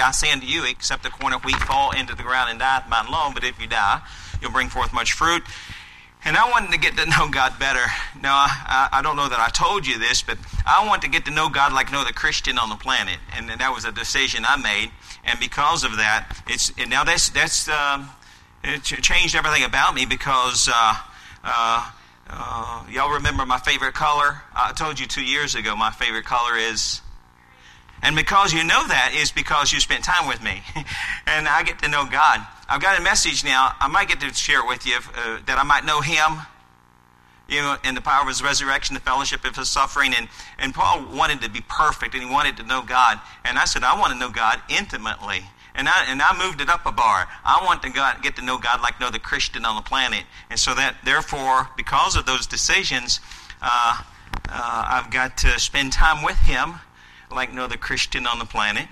I say unto you, except the corn of wheat fall into the ground and die by alone, but if you die, you'll bring forth much fruit. And I wanted to get to know God better. Now, I, I, don't know that I told you this, but I want to get to know God like no other Christian on the planet. And that was a decision I made. And because of that, it's now that's that's uh, it changed everything about me because uh, uh, uh, y'all remember my favorite color? I told you two years ago my favorite color is. And because you know that is because you spent time with me. and I get to know God. I've got a message now. I might get to share it with you uh, that I might know Him, you know, in the power of His resurrection, the fellowship of His suffering. And, and Paul wanted to be perfect and he wanted to know God. And I said, I want to know God intimately. And I, and I moved it up a bar. I want to God, get to know God like no other Christian on the planet. And so that, therefore, because of those decisions, uh, uh, I've got to spend time with Him like no other Christian on the planet.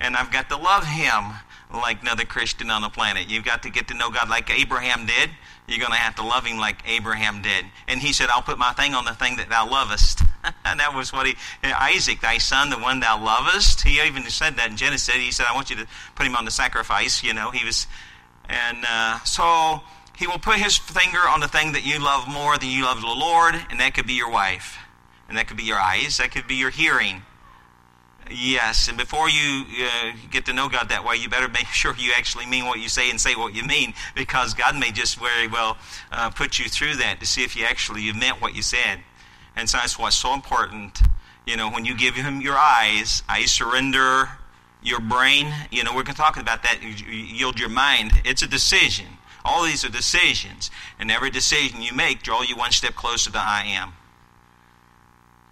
And I've got to love Him like another Christian on the planet. You've got to get to know God like Abraham did. You're going to have to love him like Abraham did. And he said, I'll put my thing on the thing that thou lovest. and that was what he, Isaac, thy son, the one thou lovest. He even said that in Genesis. He said, I want you to put him on the sacrifice. You know, he was, and uh, so he will put his finger on the thing that you love more than you love the Lord, and that could be your wife. And that could be your eyes. That could be your hearing. Yes, and before you uh, get to know God that way, you better make sure you actually mean what you say and say what you mean, because God may just very well uh, put you through that to see if you actually you meant what you said. And so that's what's so important. You know, when you give Him your eyes, I surrender your brain. You know, we're going to talk about that. You yield your mind. It's a decision. All these are decisions, and every decision you make draw you one step closer to I am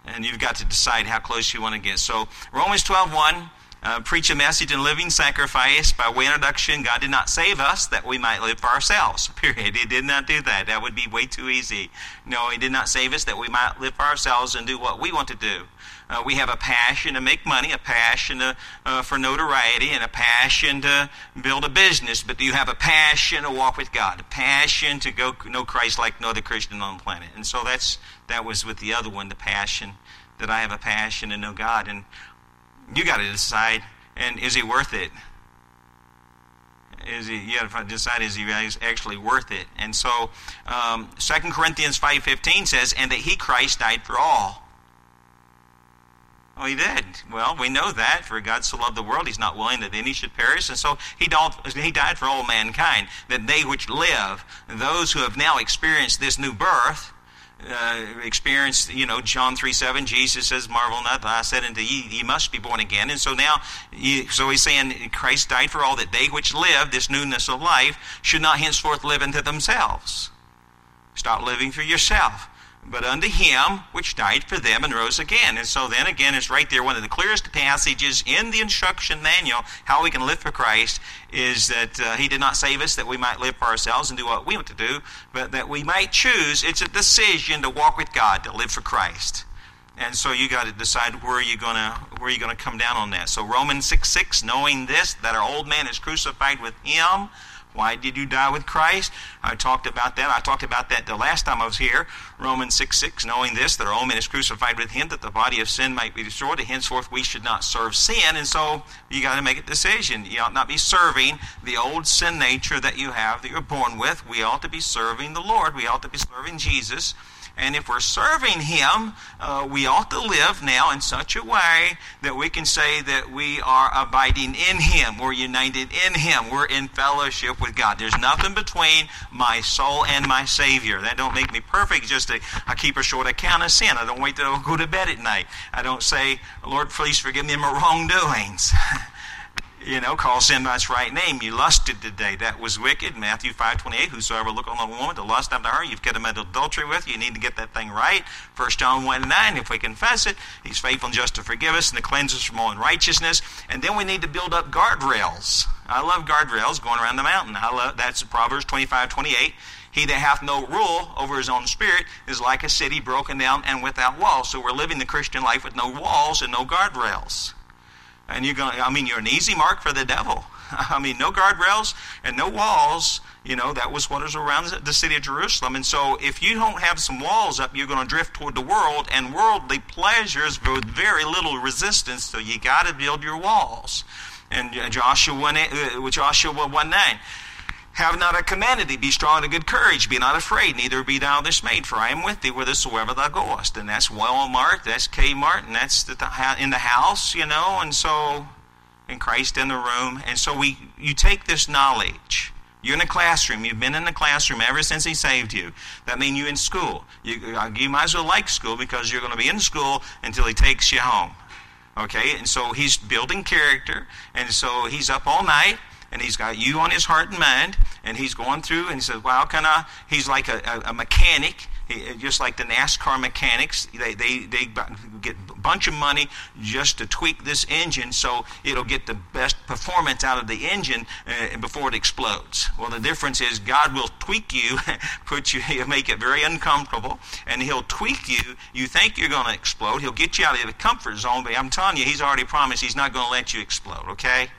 and you've got to decide how close you want to get. So Romans 12, 1, uh, preach a message in living sacrifice. By way of introduction, God did not save us that we might live for ourselves. Period. He did not do that. That would be way too easy. No, He did not save us that we might live for ourselves and do what we want to do. Uh, we have a passion to make money, a passion to, uh, for notoriety, and a passion to build a business. But do you have a passion to walk with God? A passion to go know Christ like no other Christian on the planet? And so that's that was with the other one, the passion that I have a passion to know God. And you got to decide, and is he worth it? Is he, you got to decide is he actually worth it? And so, um, 2 Corinthians 5.15 says, and that he, Christ, died for all Oh, he did. Well, we know that. For God so loved the world, he's not willing that any should perish. And so he died for all mankind, that they which live, those who have now experienced this new birth, uh, experienced, you know, John 3 7, Jesus says, Marvel not, I said unto ye, ye must be born again. And so now, so he's saying Christ died for all that they which live this newness of life should not henceforth live unto themselves. Stop living for yourself but unto him which died for them and rose again. And so then again, it's right there. One of the clearest passages in the instruction manual, how we can live for Christ, is that uh, he did not save us that we might live for ourselves and do what we want to do, but that we might choose. It's a decision to walk with God, to live for Christ. And so you got to decide where you're gonna where you're gonna come down on that. So Romans six six, knowing this that our old man is crucified with him why did you die with Christ? I talked about that. I talked about that the last time I was here. Romans 6 6, knowing this, that our old man is crucified with him, that the body of sin might be destroyed, and henceforth we should not serve sin. And so you got to make a decision. You ought not be serving the old sin nature that you have, that you're born with. We ought to be serving the Lord. We ought to be serving Jesus. And if we're serving Him, uh, we ought to live now in such a way that we can say that we are abiding in Him. We're united in Him. We're in fellowship with God. There's nothing between my soul and my Savior. That don't make me perfect. Just I keep a short account of sin. I don't wait till I go to bed at night. I don't say, Lord, please forgive me my wrongdoings. you know, call sin by its right name. You lusted today. That was wicked. Matthew 5 28, whosoever look on a woman to lust after her, you've committed adultery with. You need to get that thing right. 1 John 1 9, if we confess it, he's faithful and just to forgive us and to cleanse us from all unrighteousness. And then we need to build up guardrails. I love guardrails going around the mountain. I love that's Proverbs 25 28. He that hath no rule over his own spirit is like a city broken down and without walls. So we're living the Christian life with no walls and no guardrails. And you're going, I mean, you're an easy mark for the devil. I mean, no guardrails and no walls. You know, that was what was around the city of Jerusalem. And so, if you don't have some walls up, you're going to drift toward the world and worldly pleasures with very little resistance. So, you got to build your walls. And Joshua 1, uh, Joshua 1 9. Have not I commanded thee, be strong and good courage, be not afraid, neither be thou dismayed, for I am with thee whithersoever thou goest. And that's Walmart, that's Kmart, and that's the, in the house, you know, and so, in Christ in the room. And so we, you take this knowledge. You're in a classroom. You've been in the classroom ever since He saved you. That means you're in school. You, you might as well like school because you're going to be in school until He takes you home. Okay? And so He's building character. And so He's up all night and he's got you on his heart and mind, and he's going through and he says, Well, can I? He's like a, a, a mechanic, he, just like the NASCAR mechanics. They, they, they get a bunch of money just to tweak this engine so it'll get the best performance out of the engine uh, before it explodes. Well, the difference is God will tweak you, put you, he'll make it very uncomfortable, and he'll tweak you. You think you're going to explode. He'll get you out of the comfort zone, but I'm telling you, he's already promised he's not going to let you explode, okay?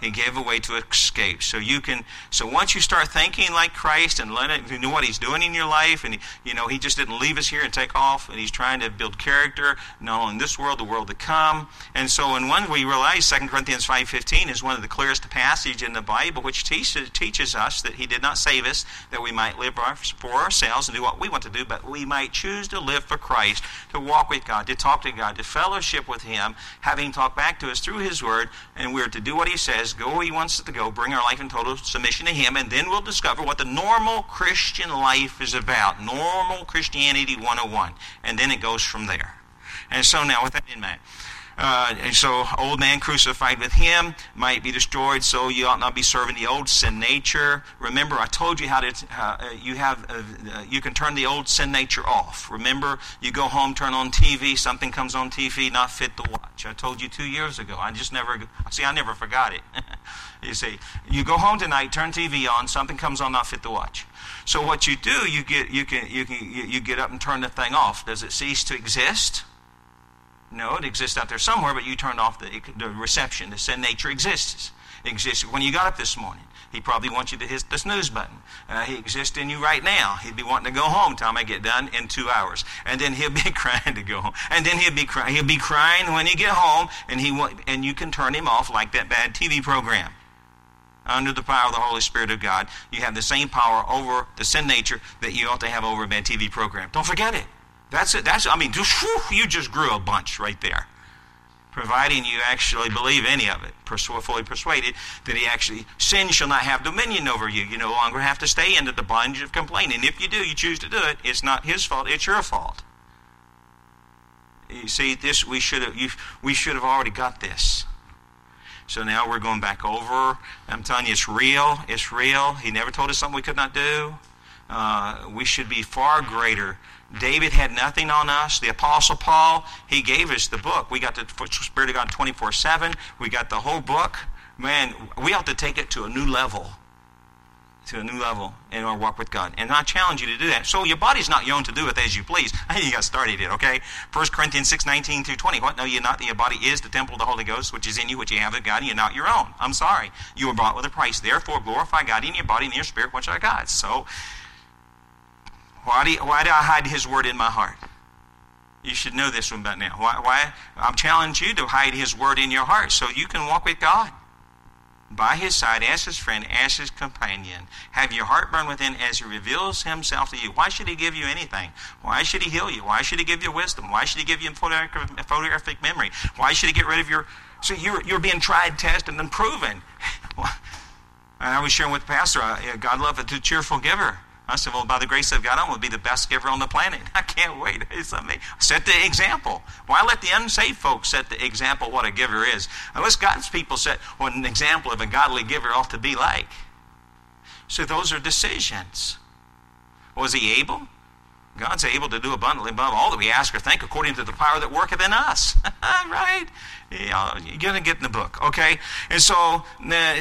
He gave a way to escape. So you can. So once you start thinking like Christ and learning you know what He's doing in your life, and you know He just didn't leave us here and take off, and He's trying to build character, not only in this world, the world to come. And so, in one we realize 2 Corinthians five fifteen is one of the clearest passages in the Bible, which teaches teaches us that He did not save us that we might live for ourselves and do what we want to do, but we might choose to live for Christ, to walk with God, to talk to God, to fellowship with Him, having talked back to us through His Word, and we're to do what He says go where He wants us to go, bring our life in total submission to Him, and then we'll discover what the normal Christian life is about. Normal Christianity 101. And then it goes from there. And so now, with that in mind, uh, and so, old man crucified with him might be destroyed. So you ought not be serving the old sin nature. Remember, I told you how to. Uh, you have. Uh, uh, you can turn the old sin nature off. Remember, you go home, turn on TV. Something comes on TV not fit to watch. I told you two years ago. I just never. See, I never forgot it. you see, you go home tonight, turn TV on. Something comes on not fit to watch. So what you do, you get. You can. You can. You get up and turn the thing off. Does it cease to exist? No, it exists out there somewhere, but you turned off the, the reception. The sin nature exists. It exists when you got up this morning. He probably wants you to hit the snooze button. Uh, he exists in you right now. He'd be wanting to go home time I get done in two hours, and then he'll be crying to go home. And then he'll be crying. He'll be crying when you get home, and he and you can turn him off like that bad TV program. Under the power of the Holy Spirit of God, you have the same power over the sin nature that you ought to have over a bad TV program. Don't forget it. That's it. That's I mean, just, whew, you just grew a bunch right there. Providing you actually believe any of it, fully persuaded that he actually sin shall not have dominion over you. You no longer have to stay into the bondage of complaining. If you do, you choose to do it. It's not his fault. It's your fault. You see, this we should have. We should have already got this. So now we're going back over. I'm telling you, it's real. It's real. He never told us something we could not do. Uh, we should be far greater David had nothing on us. The Apostle Paul, he gave us the book. We got the Spirit of God 24 7. We got the whole book. Man, we ought to take it to a new level. To a new level in our walk with God. And I challenge you to do that. So your body's not your own to do with as you please. you got started it, okay? 1 Corinthians 6 19 through 20. What? No, you're not. Your body is the temple of the Holy Ghost, which is in you, which you have of God, and you're not your own. I'm sorry. You were bought with a price. Therefore, glorify God in your body and your spirit, which are God's. So, why do, you, why do I hide His Word in my heart? You should know this one by now. Why, why? I'm challenging you to hide His Word in your heart so you can walk with God. By His side, as His friend, as His companion. Have your heart burn within as He reveals Himself to you. Why should He give you anything? Why should He heal you? Why should He give you wisdom? Why should He give you photographic memory? Why should He get rid of your. So you're, you're being tried, tested, and proven. and I was sharing with the pastor, God loveth a cheerful giver. I said, well, by the grace of God, I'm going to be the best giver on the planet. I can't wait. It's amazing. Set the example. Why let the unsaved folks set the example what a giver is? Unless God's people set what an example of a godly giver ought to be like. So those are decisions. Was he able? God's able to do abundantly above all that we ask or think according to the power that worketh in us. right? you're going to get in the book, okay? And so,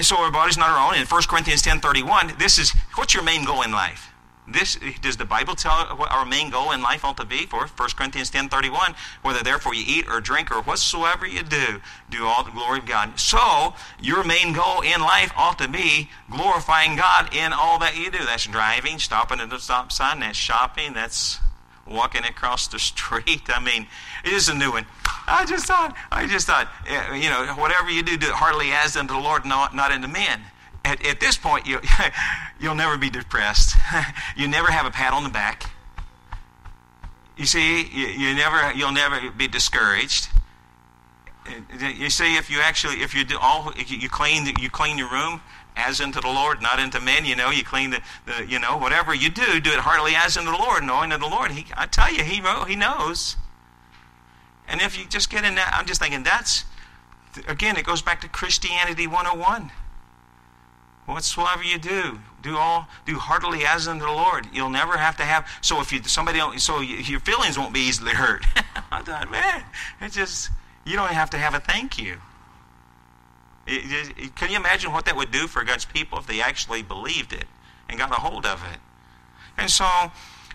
so our body's not our own. In 1 Corinthians 10.31, this is, what's your main goal in life? This does the Bible tell what our main goal in life ought to be? For 1 Corinthians 10:31, whether therefore you eat or drink or whatsoever you do, do all the glory of God. So your main goal in life ought to be glorifying God in all that you do. That's driving, stopping at the stop sign, that's shopping, that's walking across the street. I mean, it is a new one. I just thought, I just thought, eh, you know, whatever you do, do it heartily as unto the Lord, not, not unto men. At, at this point, you, you'll never be depressed. you never have a pat on the back. You see, you, you never, you'll never be discouraged. You see, if you actually, if you do all, you clean, you clean your room as unto the Lord, not unto men. You know, you clean the, the you know, whatever you do, do it heartily as unto the Lord, knowing that the Lord. He, I tell you, he he knows. And if you just get in that, I'm just thinking that's, again, it goes back to Christianity 101. Whatsoever you do, do all do heartily as unto the Lord. You'll never have to have. So if you somebody don't, so you, your feelings won't be easily hurt. I thought, man, it's just you don't have to have a thank you. It, it, can you imagine what that would do for God's people if they actually believed it and got a hold of it? And so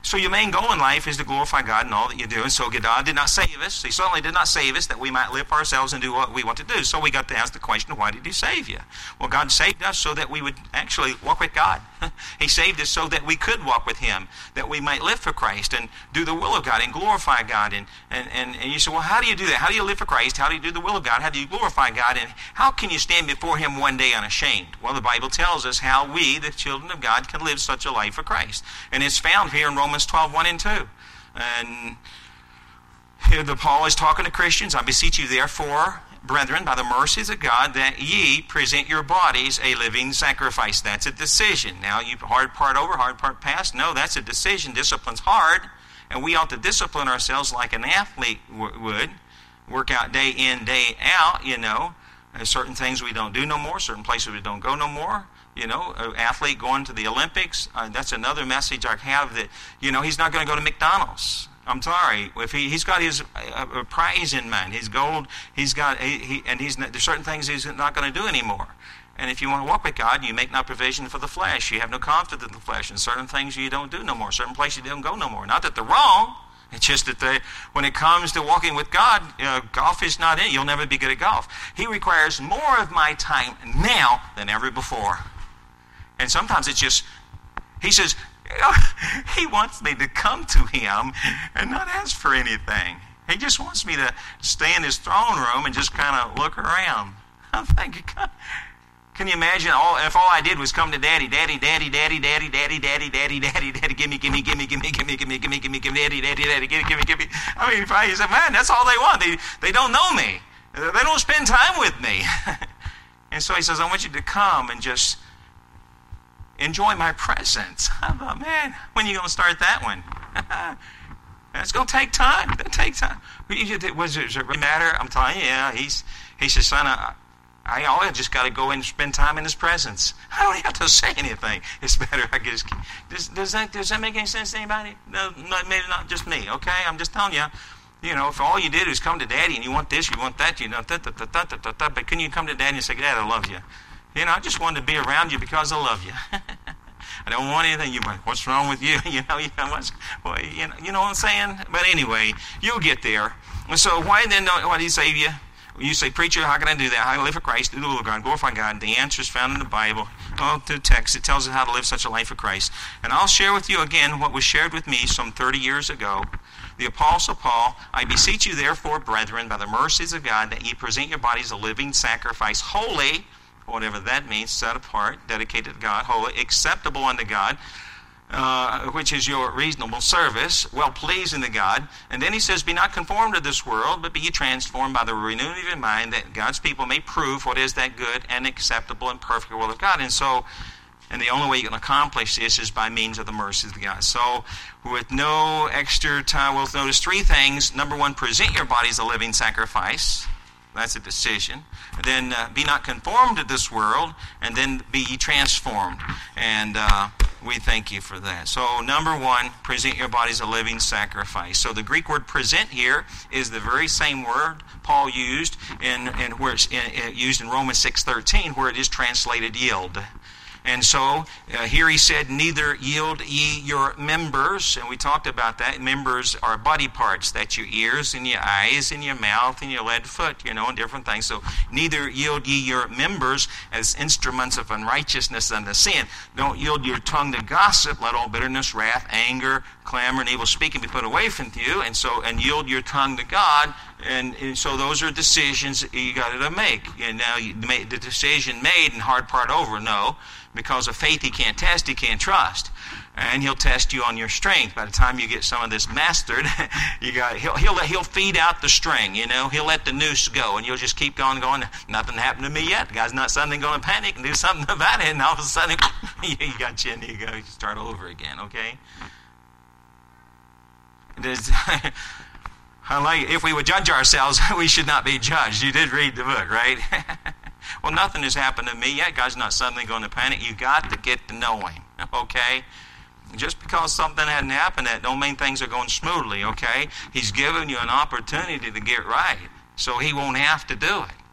so your main goal in life is to glorify God in all that you do. And so God did not save us. He certainly did not save us that we might live for ourselves and do what we want to do. So we got to ask the question, why did he save you? Well, God saved us so that we would actually walk with God. he saved us so that we could walk with him, that we might live for Christ and do the will of God and glorify God. And, and, and, and you say, well, how do you do that? How do you live for Christ? How do you do the will of God? How do you glorify God? And how can you stand before him one day unashamed? Well, the Bible tells us how we, the children of God, can live such a life for Christ. And it's found here in Romans 12, 1 and 2. And the Paul is talking to Christians. I beseech you, therefore, brethren, by the mercies of God, that ye present your bodies a living sacrifice. That's a decision. Now, you hard part over, hard part past. No, that's a decision. Discipline's hard, and we ought to discipline ourselves like an athlete w- would. Work out day in, day out, you know. There's certain things we don't do no more, certain places we don't go no more you know, an athlete going to the Olympics. Uh, that's another message I have that, you know, he's not going to go to McDonald's. I'm sorry. If he, he's got his uh, uh, prize in mind, his gold, he's got, he, he and he's, there's certain things he's not going to do anymore. And if you want to walk with God, you make no provision for the flesh. You have no confidence in the flesh. And certain things you don't do no more. Certain places you don't go no more. Not that they're wrong. It's just that they, when it comes to walking with God, you know, golf is not it. You'll never be good at golf. He requires more of my time now than ever before. And sometimes it's just, he says, he wants me to come to him and not ask for anything. He just wants me to stay in his throne room and just kind of look around. I'm thinking, can you imagine all, if all I did was come to daddy, daddy, daddy, daddy, daddy, daddy, daddy, daddy, daddy, daddy, give me, give me, give me, give me, give me, give me, give me, give me, give me, daddy, daddy, daddy, give me, give me, give me. I mean, if I said, man, that's all they want. They, they don't know me. They don't spend time with me. and so he says, I want you to come and just enjoy my presence. I thought, oh, man, when you going to start that one? it's going to take time. It'll take time. Was it, does it really matter? I'm telling you, yeah. He's, he says, son, I, I always just got to go and spend time in his presence. I don't have to say anything. It's better, I guess. Does, does, that, does that make any sense to anybody? No, not, maybe not just me, okay? I'm just telling you. You know, if all you did is come to daddy and you want this, you want that, you know, but can you come to daddy and say, Dad, I love you? You know, I just wanted to be around you because I love you. I don't want anything. You like, what's wrong with you? You know, you know, what's, well, you know, you know what I'm saying? But anyway, you'll get there. And so why then don't, why do you save you? You say, preacher, how can I do that? How can I live for Christ? Do the will of God, glorify God. The answer is found in the Bible. Oh, the text. It tells us how to live such a life for Christ. And I'll share with you again what was shared with me some 30 years ago. The Apostle Paul, I beseech you therefore, brethren, by the mercies of God, that ye present your bodies a living sacrifice, holy, whatever that means, set apart, dedicated to God, holy, acceptable unto God, uh, which is your reasonable service, well pleasing to God. And then he says, Be not conformed to this world, but be ye transformed by the renewing of your mind, that God's people may prove what is that good and acceptable and perfect will of God. And so, and the only way you can accomplish this is by means of the mercies of God. So, with no extra time, we'll notice three things. Number one, present your body as a living sacrifice. That's a decision. Then uh, be not conformed to this world, and then be transformed. And uh, we thank you for that. So, number one, present your body as a living sacrifice. So, the Greek word present here is the very same word Paul used in, in where it's in, used in Romans six thirteen, where it is translated yield. And so uh, here he said, Neither yield ye your members. And we talked about that. Members are body parts. That's your ears and your eyes and your mouth and your lead foot, you know, and different things. So neither yield ye your members as instruments of unrighteousness unto sin. Don't yield your tongue to gossip. Let all bitterness, wrath, anger, clamor, and evil speaking be put away from you. And so, and yield your tongue to God. And, and so those are decisions you got to make. And now you made the decision made and hard part over. No because of faith he can't test, he can't trust. And he'll test you on your strength. By the time you get some of this mastered, you got he'll he'll he'll feed out the string. You know, he'll let the noose go, and you'll just keep going, going. Nothing happened to me yet. The guy's not suddenly going to panic and do something about it, and all of a sudden, you got you, and you go you start over again. Okay. Like if we would judge ourselves, we should not be judged. You did read the book, right? Well, nothing has happened to me yet. God's not suddenly going to panic. You got to get to know Him, okay? Just because something hadn't happened, that don't mean things are going smoothly, okay? He's given you an opportunity to get right, so He won't have to do it.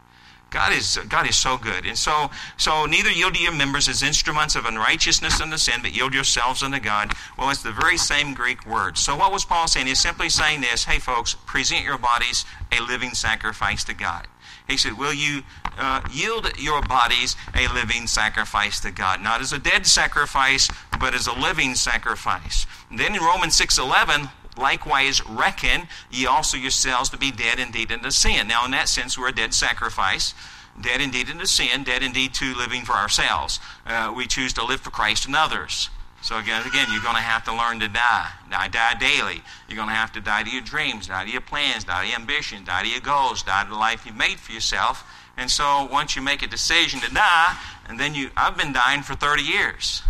God is God is so good, and so so neither yield to your members as instruments of unrighteousness unto sin, but yield yourselves unto God. Well, it's the very same Greek word. So what was Paul saying? He's simply saying this: Hey, folks, present your bodies a living sacrifice to God. He said, Will you uh, yield your bodies a living sacrifice to God? Not as a dead sacrifice, but as a living sacrifice. And then in Romans 6.11, likewise reckon ye also yourselves to be dead indeed unto sin. Now, in that sense, we're a dead sacrifice. Dead indeed unto sin, dead indeed to living for ourselves. Uh, we choose to live for Christ and others. So again, again, you're going to have to learn to die. Die, die daily. You're going to have to die to your dreams, die to your plans, die to your ambitions, die to your goals, die to the life you've made for yourself. And so once you make a decision to die, and then you, I've been dying for 30 years.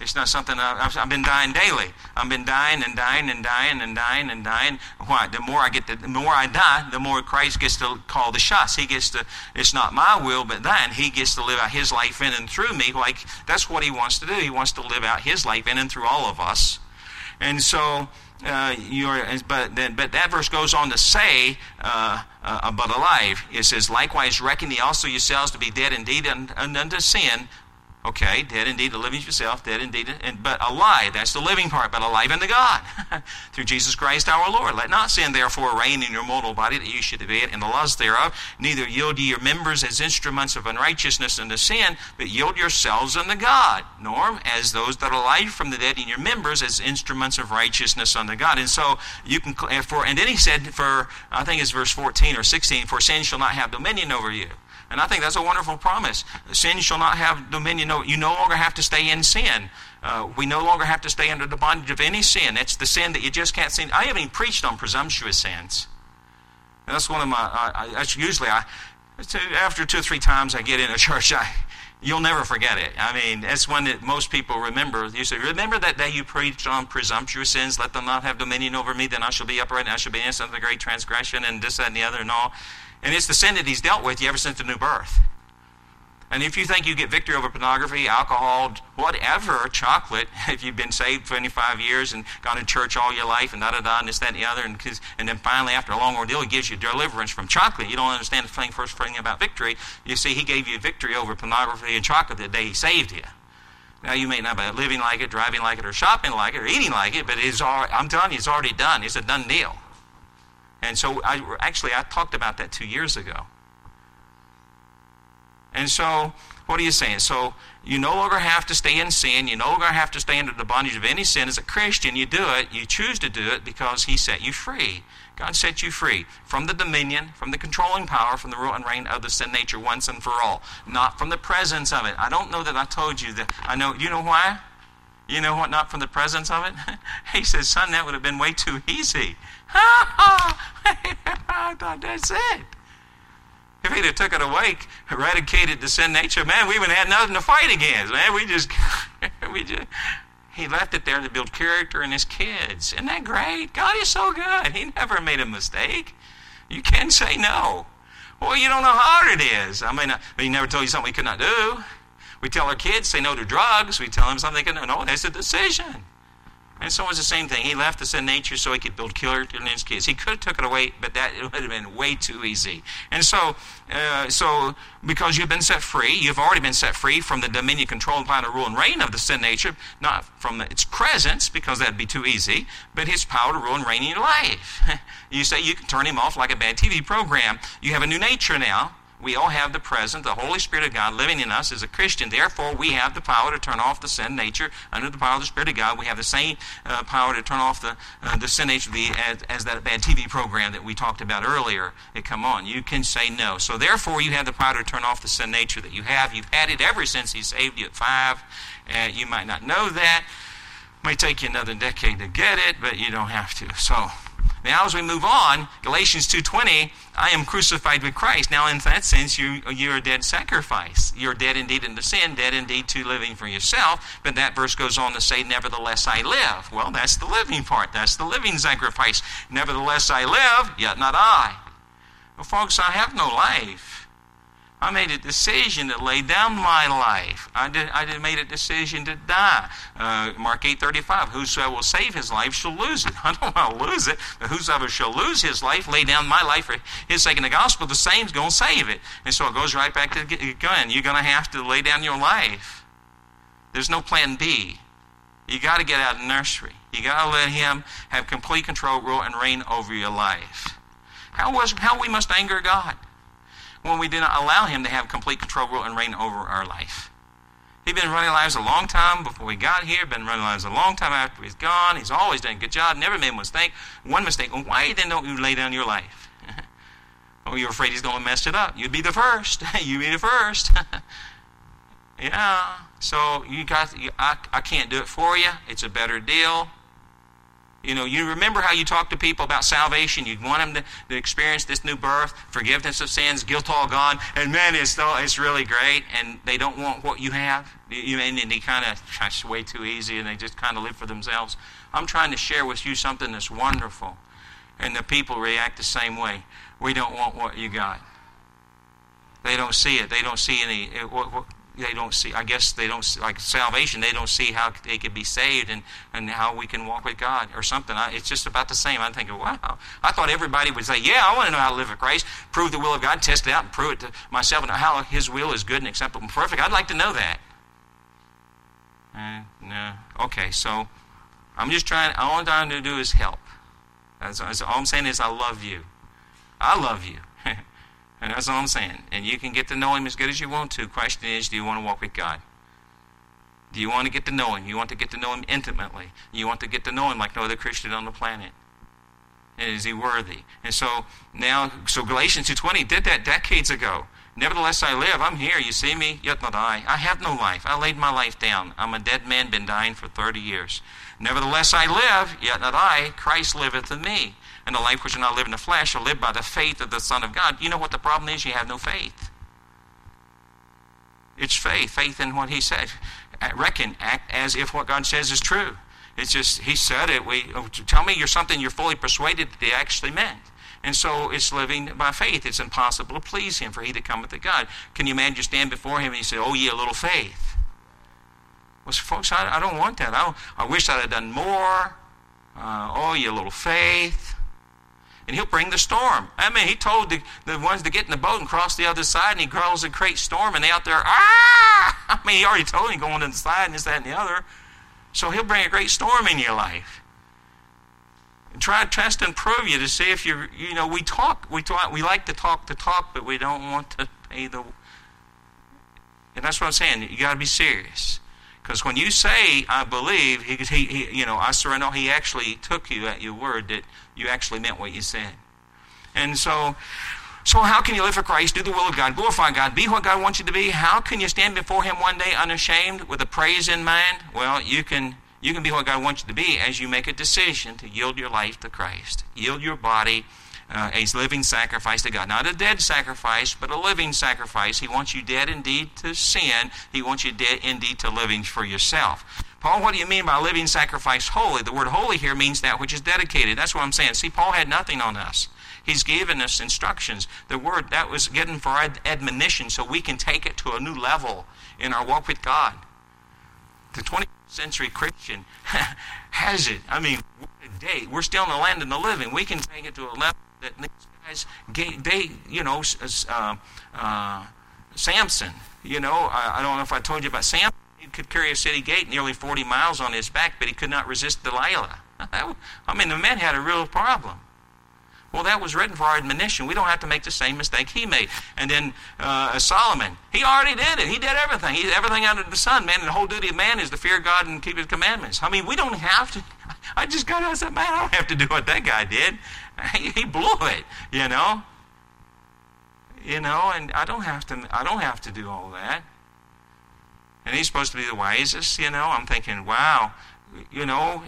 It's not something I've, I've, been dying daily. I've been dying and dying and dying and dying and dying. Why? The more I get, to, the more I die, the more Christ gets to call the shots. He gets to. It's not my will, but thine. He gets to live out His life in and through me. Like that's what He wants to do. He wants to live out His life in and through all of us. And so. Uh, you're, but then, but that verse goes on to say, uh, uh, but alive. It says, likewise, reckon ye also yourselves to be dead indeed unto sin, Okay, dead indeed to living yourself, dead indeed, and, but alive. That's the living part, but alive unto God through Jesus Christ our Lord. Let not sin therefore reign in your mortal body that you should obey it in the lust thereof. Neither yield ye your members as instruments of unrighteousness unto sin, but yield yourselves unto God. Norm, as those that are alive from the dead in your members as instruments of righteousness unto God. And so you can, for, and then he said for, I think it's verse 14 or 16, for sin shall not have dominion over you. And I think that's a wonderful promise. Sin shall not have dominion. You no longer have to stay in sin. Uh, we no longer have to stay under the bondage of any sin. It's the sin that you just can't sin. I haven't even preached on presumptuous sins. And that's one of my. I, I, that's usually I. After two or three times I get in a church, I, you'll never forget it. I mean, that's one that most people remember. You say, "Remember that day you preached on presumptuous sins? Let them not have dominion over me. Then I shall be upright, and I shall be innocent of the great transgression, and this, that, and the other, and all." And it's the sin that he's dealt with you ever since the new birth. And if you think you get victory over pornography, alcohol, whatever, chocolate, if you've been saved 25 years and gone to church all your life and da da da and this, that, and the other, and, and then finally, after a long ordeal, he gives you deliverance from chocolate, you don't understand the thing, first thing about victory. You see, he gave you victory over pornography and chocolate the day he saved you. Now, you may not be living like it, driving like it, or shopping like it, or eating like it, but it's all, I'm telling you, it's already done. It's a done deal. And so, I, actually, I talked about that two years ago. And so, what are you saying? So, you no longer have to stay in sin. You no longer have to stay under the bondage of any sin. As a Christian, you do it. You choose to do it because He set you free. God set you free from the dominion, from the controlling power, from the rule and reign of the sin nature once and for all, not from the presence of it. I don't know that I told you that. I know. You know why? You know what? Not from the presence of it. he says, "Son, that would have been way too easy." I thought that's it. If he'd have took it away, eradicated the sin nature, man, we even had nothing to fight against. Man, we just, we just, he left it there to build character in his kids. Isn't that great? God is so good. He never made a mistake. You can say no. Well, you don't know how hard it is. I mean, he never told you something we could not do. We tell our kids, say no to drugs. We tell them something they can no. That's a decision. And so it was the same thing. He left the sin nature so he could build killer in his kids. He could have took it away, but that would have been way too easy. And so, uh, so because you've been set free, you've already been set free from the dominion, control, and power, rule, and reign of the sin nature, not from its presence, because that'd be too easy, but his power to rule and reign in your life. you say you can turn him off like a bad TV program. You have a new nature now. We all have the present, the Holy Spirit of God living in us as a Christian. Therefore, we have the power to turn off the sin nature under the power of the Spirit of God. We have the same uh, power to turn off the, uh, the sin nature the, as, as, that bad TV program that we talked about earlier. It come on. You can say no. So, therefore, you have the power to turn off the sin nature that you have. You've had it ever since He saved you at five. Uh, you might not know that. It may take you another decade to get it, but you don't have to. So, now, as we move on, Galatians 2.20, I am crucified with Christ. Now, in that sense, you, you're a dead sacrifice. You're dead indeed into sin, dead indeed to living for yourself. But that verse goes on to say, nevertheless I live. Well, that's the living part. That's the living sacrifice. Nevertheless I live, yet not I. Well, folks, I have no life. I made a decision to lay down my life. I did. I did made a decision to die. Uh, Mark eight thirty five. Whosoever will save his life shall lose it. I don't want to lose it, but whosoever shall lose his life, lay down my life for his sake in the gospel, the same's going to save it. And so it goes right back to the gun. You're going to have to lay down your life. There's no plan B. You got to get out of the nursery. You got to let him have complete control, rule, and reign over your life. How was how we must anger God? When we did not allow Him to have complete control rule, and reign over our life. He'd been running lives a long time before we got here, been running lives a long time after he's gone. He's always done a good job, never made a mistake. One mistake, why then don't you lay down your life? oh, you're afraid he's going to mess it up. You'd be the first. You'd be the first. yeah. So you got, I, I can't do it for you. It's a better deal. You know, you remember how you talk to people about salvation. You want them to, to, experience this new birth, forgiveness of sins, guilt all gone, and man, it's, it's really great, and they don't want what you have. You, and they kind of, it's way too easy, and they just kind of live for themselves. I'm trying to share with you something that's wonderful, and the people react the same way. We don't want what you got. They don't see it. They don't see any. Eh, what, what, they don't see, I guess they don't, see, like salvation, they don't see how they could be saved and, and how we can walk with God or something. I, it's just about the same. I'm thinking, wow. I thought everybody would say, yeah, I want to know how to live with Christ, prove the will of God, test it out, and prove it to myself and how His will is good and acceptable and perfect. I'd like to know that. Uh, no. Okay, so I'm just trying, all I'm trying to do is help. All I'm saying is I love you. I love you. And that's all I'm saying. And you can get to know Him as good as you want to. Question is, do you want to walk with God? Do you want to get to know Him? You want to get to know Him intimately. You want to get to know Him like no other Christian on the planet. And is He worthy? And so now, so Galatians 2.20 did that decades ago. Nevertheless I live. I'm here. You see me? Yet not I. I have no life. I laid my life down. I'm a dead man, been dying for 30 years. Nevertheless I live, yet not I. Christ liveth in me and the life which I not live in the flesh shall live by the faith of the Son of God. You know what the problem is? You have no faith. It's faith, faith in what He said. Reckon, act as if what God says is true. It's just He said it. We oh, tell me you're something you're fully persuaded that He actually meant. And so it's living by faith. It's impossible to please Him, for He that cometh to God. Can you imagine you stand before Him and you say, "Oh, ye a little faith"? Well, folks, I, I don't want that. I, I wish I'd have done more. Uh, oh, you little faith and he'll bring the storm. I mean, he told the, the ones to get in the boat and cross the other side, and he calls a great storm, and they out there, ah! I mean, he already told him going inside and this, that, and the other. So he'll bring a great storm in your life. And try to test and prove you to see if you're, you know, we talk, we talk, we like to talk the talk, but we don't want to pay the. And that's what I'm saying. You got to be serious. Because when you say, I believe, he, he, he, you know, I surrender, he actually took you at your word that you actually meant what you said. And so, so how can you live for Christ, do the will of God, glorify God, be what God wants you to be? How can you stand before Him one day unashamed with a praise in mind? Well, you can you can be what God wants you to be as you make a decision to yield your life to Christ, yield your body uh, a living sacrifice to God. Not a dead sacrifice, but a living sacrifice. He wants you dead indeed to sin. He wants you dead indeed to living for yourself. Paul, what do you mean by living sacrifice holy? The word holy here means that which is dedicated. That's what I'm saying. See, Paul had nothing on us. He's given us instructions. The word that was given for admonition so we can take it to a new level in our walk with God. The 20 century Christian has it. I mean, what a. We're still in the land of the living. We can take it to a level that these guys, they, you know, uh, uh, Samson, you know, I, I, don't know if I told you about Samson. He could carry a city gate nearly 40 miles on his back, but he could not resist Delilah. I mean, the man had a real problem. Well, that was written for our admonition. We don't have to make the same mistake he made. And then uh, Solomon, he already did it. He did everything. He everything under the sun, man. And the whole duty of man is to fear God and keep His commandments. I mean, we don't have to. I just got out and said, man, I don't have to do what that guy did. He, blew it, you know. You know, and I don't have to. I don't have to do all that. And he's supposed to be the wisest, you know. I'm thinking, wow, you know,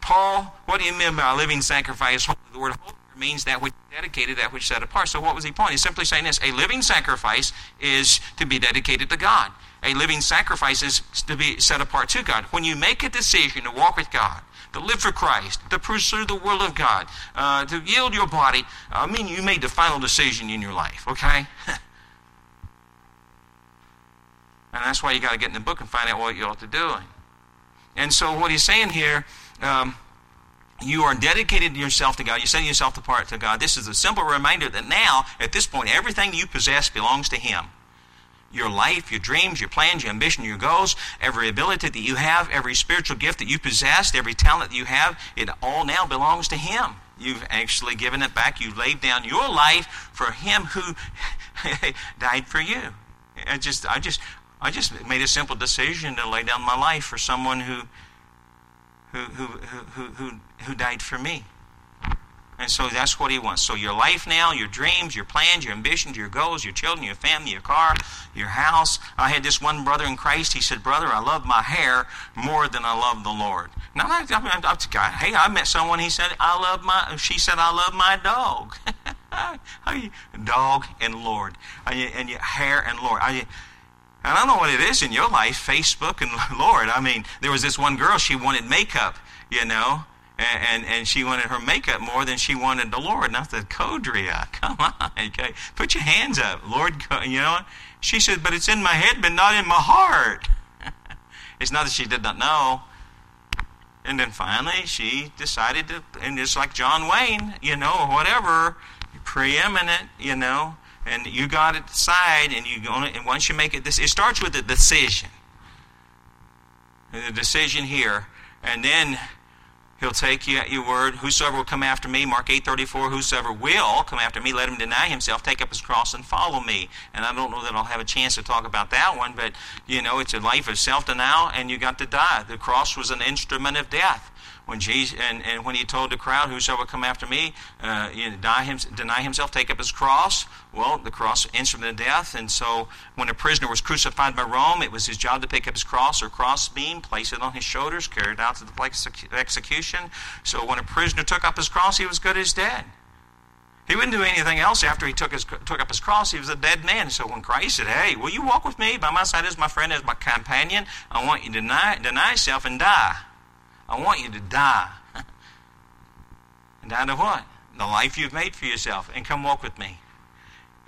Paul, what do you mean by a living sacrifice? The word holy means that which is dedicated, that which set apart. So what was he pointing? He's simply saying this: a living sacrifice is to be dedicated to God. A living sacrifice is to be set apart to God. When you make a decision to walk with God, to live for Christ, to pursue the will of God, uh, to yield your body, I mean, you made the final decision in your life. Okay. and that's why you got to get in the book and find out what you ought to do. And so what he's saying here um, you are dedicated yourself to God. You're setting yourself apart to God. This is a simple reminder that now, at this point, everything you possess belongs to Him. Your life, your dreams, your plans, your ambition, your goals, every ability that you have, every spiritual gift that you possess, every talent that you have, it all now belongs to Him. You've actually given it back. You laid down your life for Him who died for you. I just, I just, I just made a simple decision to lay down my life for someone who who, who, who, who, who died for me. And so that's what he wants. So your life now, your dreams, your plans, your ambitions, your goals, your children, your family, your car, your house. I had this one brother in Christ. He said, "Brother, I love my hair more than I love the Lord." Now, I, I, I, I, hey, I met someone. He said, "I love my." She said, "I love my dog." dog and Lord, and your, hair and Lord. And I don't know what it is in your life, Facebook and Lord. I mean, there was this one girl, she wanted makeup, you know, and, and, and she wanted her makeup more than she wanted the Lord. And I said, Codria, come on, okay, put your hands up, Lord, you know. what? She said, but it's in my head, but not in my heart. it's not that she did not know. And then finally, she decided to, and it's like John Wayne, you know, whatever, preeminent, you know, and you got to decide, and you going and once you make it, this it starts with a decision. The decision here, and then he'll take you at your word. Whosoever will come after me, Mark eight thirty four. Whosoever will come after me, let him deny himself, take up his cross, and follow me. And I don't know that I'll have a chance to talk about that one, but you know, it's a life of self denial, and you got to die. The cross was an instrument of death when Jesus and, and when he told the crowd, "Whosoever come after me, uh, you know, die him, deny himself, take up his cross." Well, the cross instrument of death, and so when a prisoner was crucified by Rome, it was his job to pick up his cross or cross beam, place it on his shoulders, carry it out to the place of execution. So when a prisoner took up his cross, he was good as dead. He wouldn't do anything else after he took, his, took up his cross. He was a dead man. So when Christ said, Hey, will you walk with me by my side as my friend, as my companion? I want you to deny, deny yourself and die. I want you to die. and die to what? The life you've made for yourself. And come walk with me.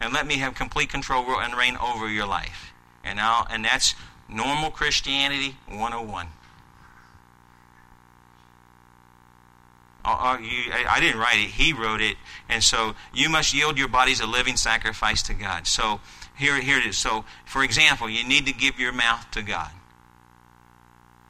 And let me have complete control and reign over your life. And now, and that's normal Christianity 101. Uh, you, I didn't write it, he wrote it. And so you must yield your bodies a living sacrifice to God. So here, here it is. So, for example, you need to give your mouth to God.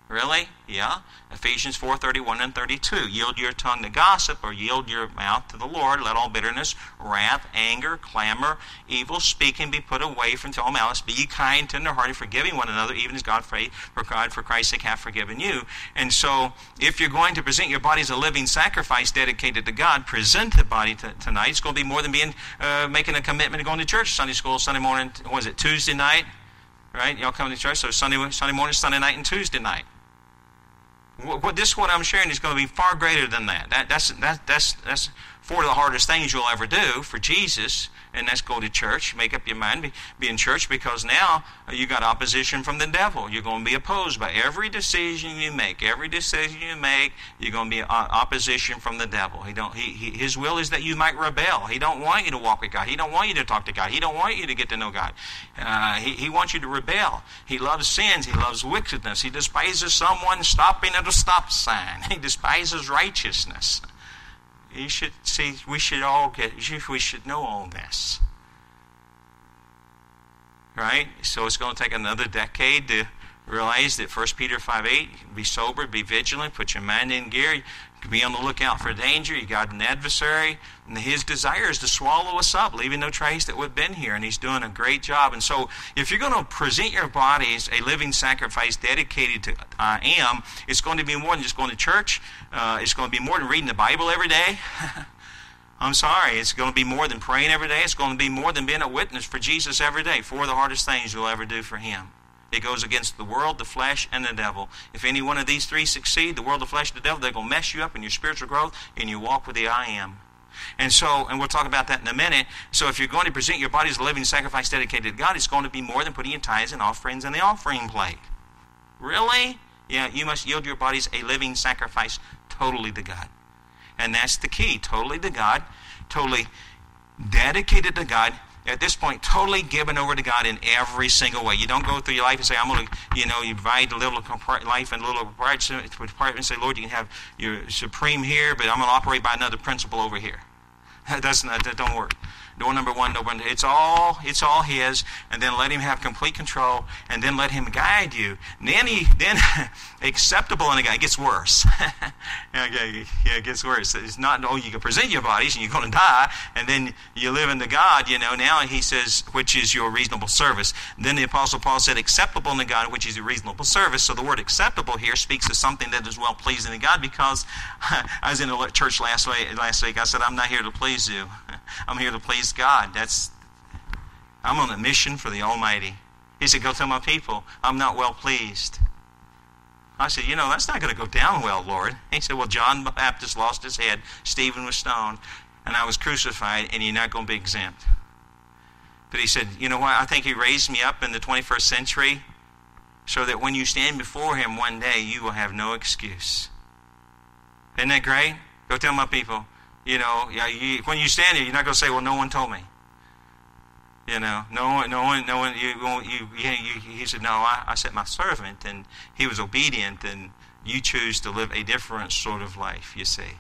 Really? Yeah. Ephesians 4 31 and 32. Yield your tongue to gossip, or yield your mouth to the Lord. Let all bitterness, wrath, anger, clamor, evil speaking be put away from all malice. Be ye kind, tenderhearted, forgiving one another, even as God for, God for Christ's sake hath forgiven you. And so, if you're going to present your body as a living sacrifice dedicated to God, present the body to, tonight. It's going to be more than being uh, making a commitment to going to church Sunday school, Sunday morning. Was it Tuesday night? Right? Y'all come to church, so Sunday, Sunday morning, Sunday night, and Tuesday night. What, this what I'm sharing is going to be far greater than that. that that's, that, that's, that's four of the hardest things you'll ever do for Jesus, and that's go to church, make up your mind, be, be in church, because now you got opposition from the devil. You're going to be opposed by every decision you make. Every decision you make, you're going to be uh, opposition from the devil. He don't. He, he, his will is that you might rebel. He don't want you to walk with God. He don't want you to talk to God. He don't want you to get to know God. Uh, he, he wants you to rebel. He loves sins. He loves wickedness. He despises someone stopping at a stop sign. He despises righteousness. You should see, we should all get, we should know all this. Right? So it's going to take another decade to realize that 1 Peter 5 8, be sober, be vigilant, put your mind in gear be on the lookout for danger. You got an adversary, and his desire is to swallow us up, leaving no trace that we've been here. And he's doing a great job. And so, if you're going to present your bodies a living sacrifice dedicated to I am, it's going to be more than just going to church. Uh, it's going to be more than reading the Bible every day. I'm sorry, it's going to be more than praying every day. It's going to be more than being a witness for Jesus every day. Four of the hardest things you'll ever do for Him. It goes against the world, the flesh, and the devil. If any one of these three succeed, the world, the flesh, the devil, they're going to mess you up in your spiritual growth and you walk with the I am. And so, and we'll talk about that in a minute. So, if you're going to present your body as a living sacrifice dedicated to God, it's going to be more than putting your tithes and offerings in the offering plate. Really? Yeah, you must yield your bodies a living sacrifice totally to God. And that's the key totally to God, totally dedicated to God, at this point totally given over to God in every single way. You don't go through your life and say, I'm going to, you know, you divide a little life in little parts and say, Lord, you can have your supreme here, but I'm going to operate by another principle over here. That doesn't, that don't work. Door number one, door number it's all it's all his, and then let him have complete control, and then let him guide you. And then he then acceptable in a guy it gets worse. okay, yeah, it gets worse. It's not oh you can present your bodies and you're going to die, and then you live the God. You know now he says which is your reasonable service. Then the apostle Paul said acceptable the God, which is your reasonable service. So the word acceptable here speaks of something that is well pleasing to God. Because I was in a church last week. Last week I said I'm not here to please you. I'm here to please God. That's I'm on a mission for the Almighty. He said, Go tell my people I'm not well pleased. I said, You know, that's not going to go down well, Lord. He said, Well, John the Baptist lost his head, Stephen was stoned, and I was crucified, and you're not going to be exempt. But he said, You know what? I think he raised me up in the 21st century so that when you stand before him one day, you will have no excuse. Isn't that great? Go tell my people you know, yeah, you, when you stand there, you're not going to say, "Well, no one told me." You know, no one, no one, no one. You, you, you, you he said, "No, I, I sent my servant, and he was obedient, and you choose to live a different sort of life." You see,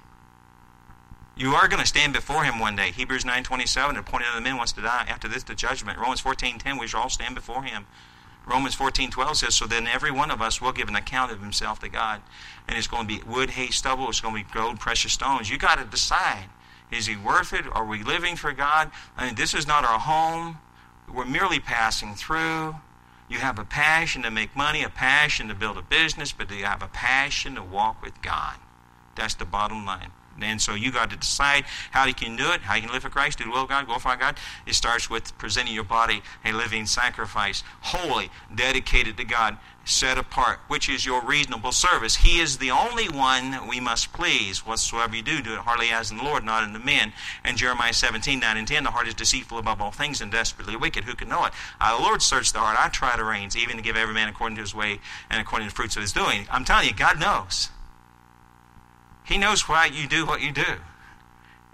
you are going to stand before him one day. Hebrews nine twenty seven. Appointed of the men once to die. After this, the judgment. Romans fourteen ten. We shall all stand before him. Romans 14:12 says, "So then every one of us will give an account of himself to God." And it's going to be wood, hay, stubble. It's going to be gold, precious stones. You got to decide: Is he worth it? Are we living for God? I mean, this is not our home. We're merely passing through. You have a passion to make money, a passion to build a business, but do you have a passion to walk with God? That's the bottom line. And so you got to decide how you can do it, how you can live for Christ, do the will of God, glorify God. It starts with presenting your body a living sacrifice, holy, dedicated to God, set apart, which is your reasonable service. He is the only one we must please. Whatsoever you do, do it heartily as in the Lord, not in the men. And Jeremiah 17, 9 and 10, the heart is deceitful above all things and desperately wicked. Who can know it? Uh, the Lord search the heart. I try the reins, even to give every man according to his way and according to the fruits of his doing. I'm telling you, God knows. He knows why you do what you do.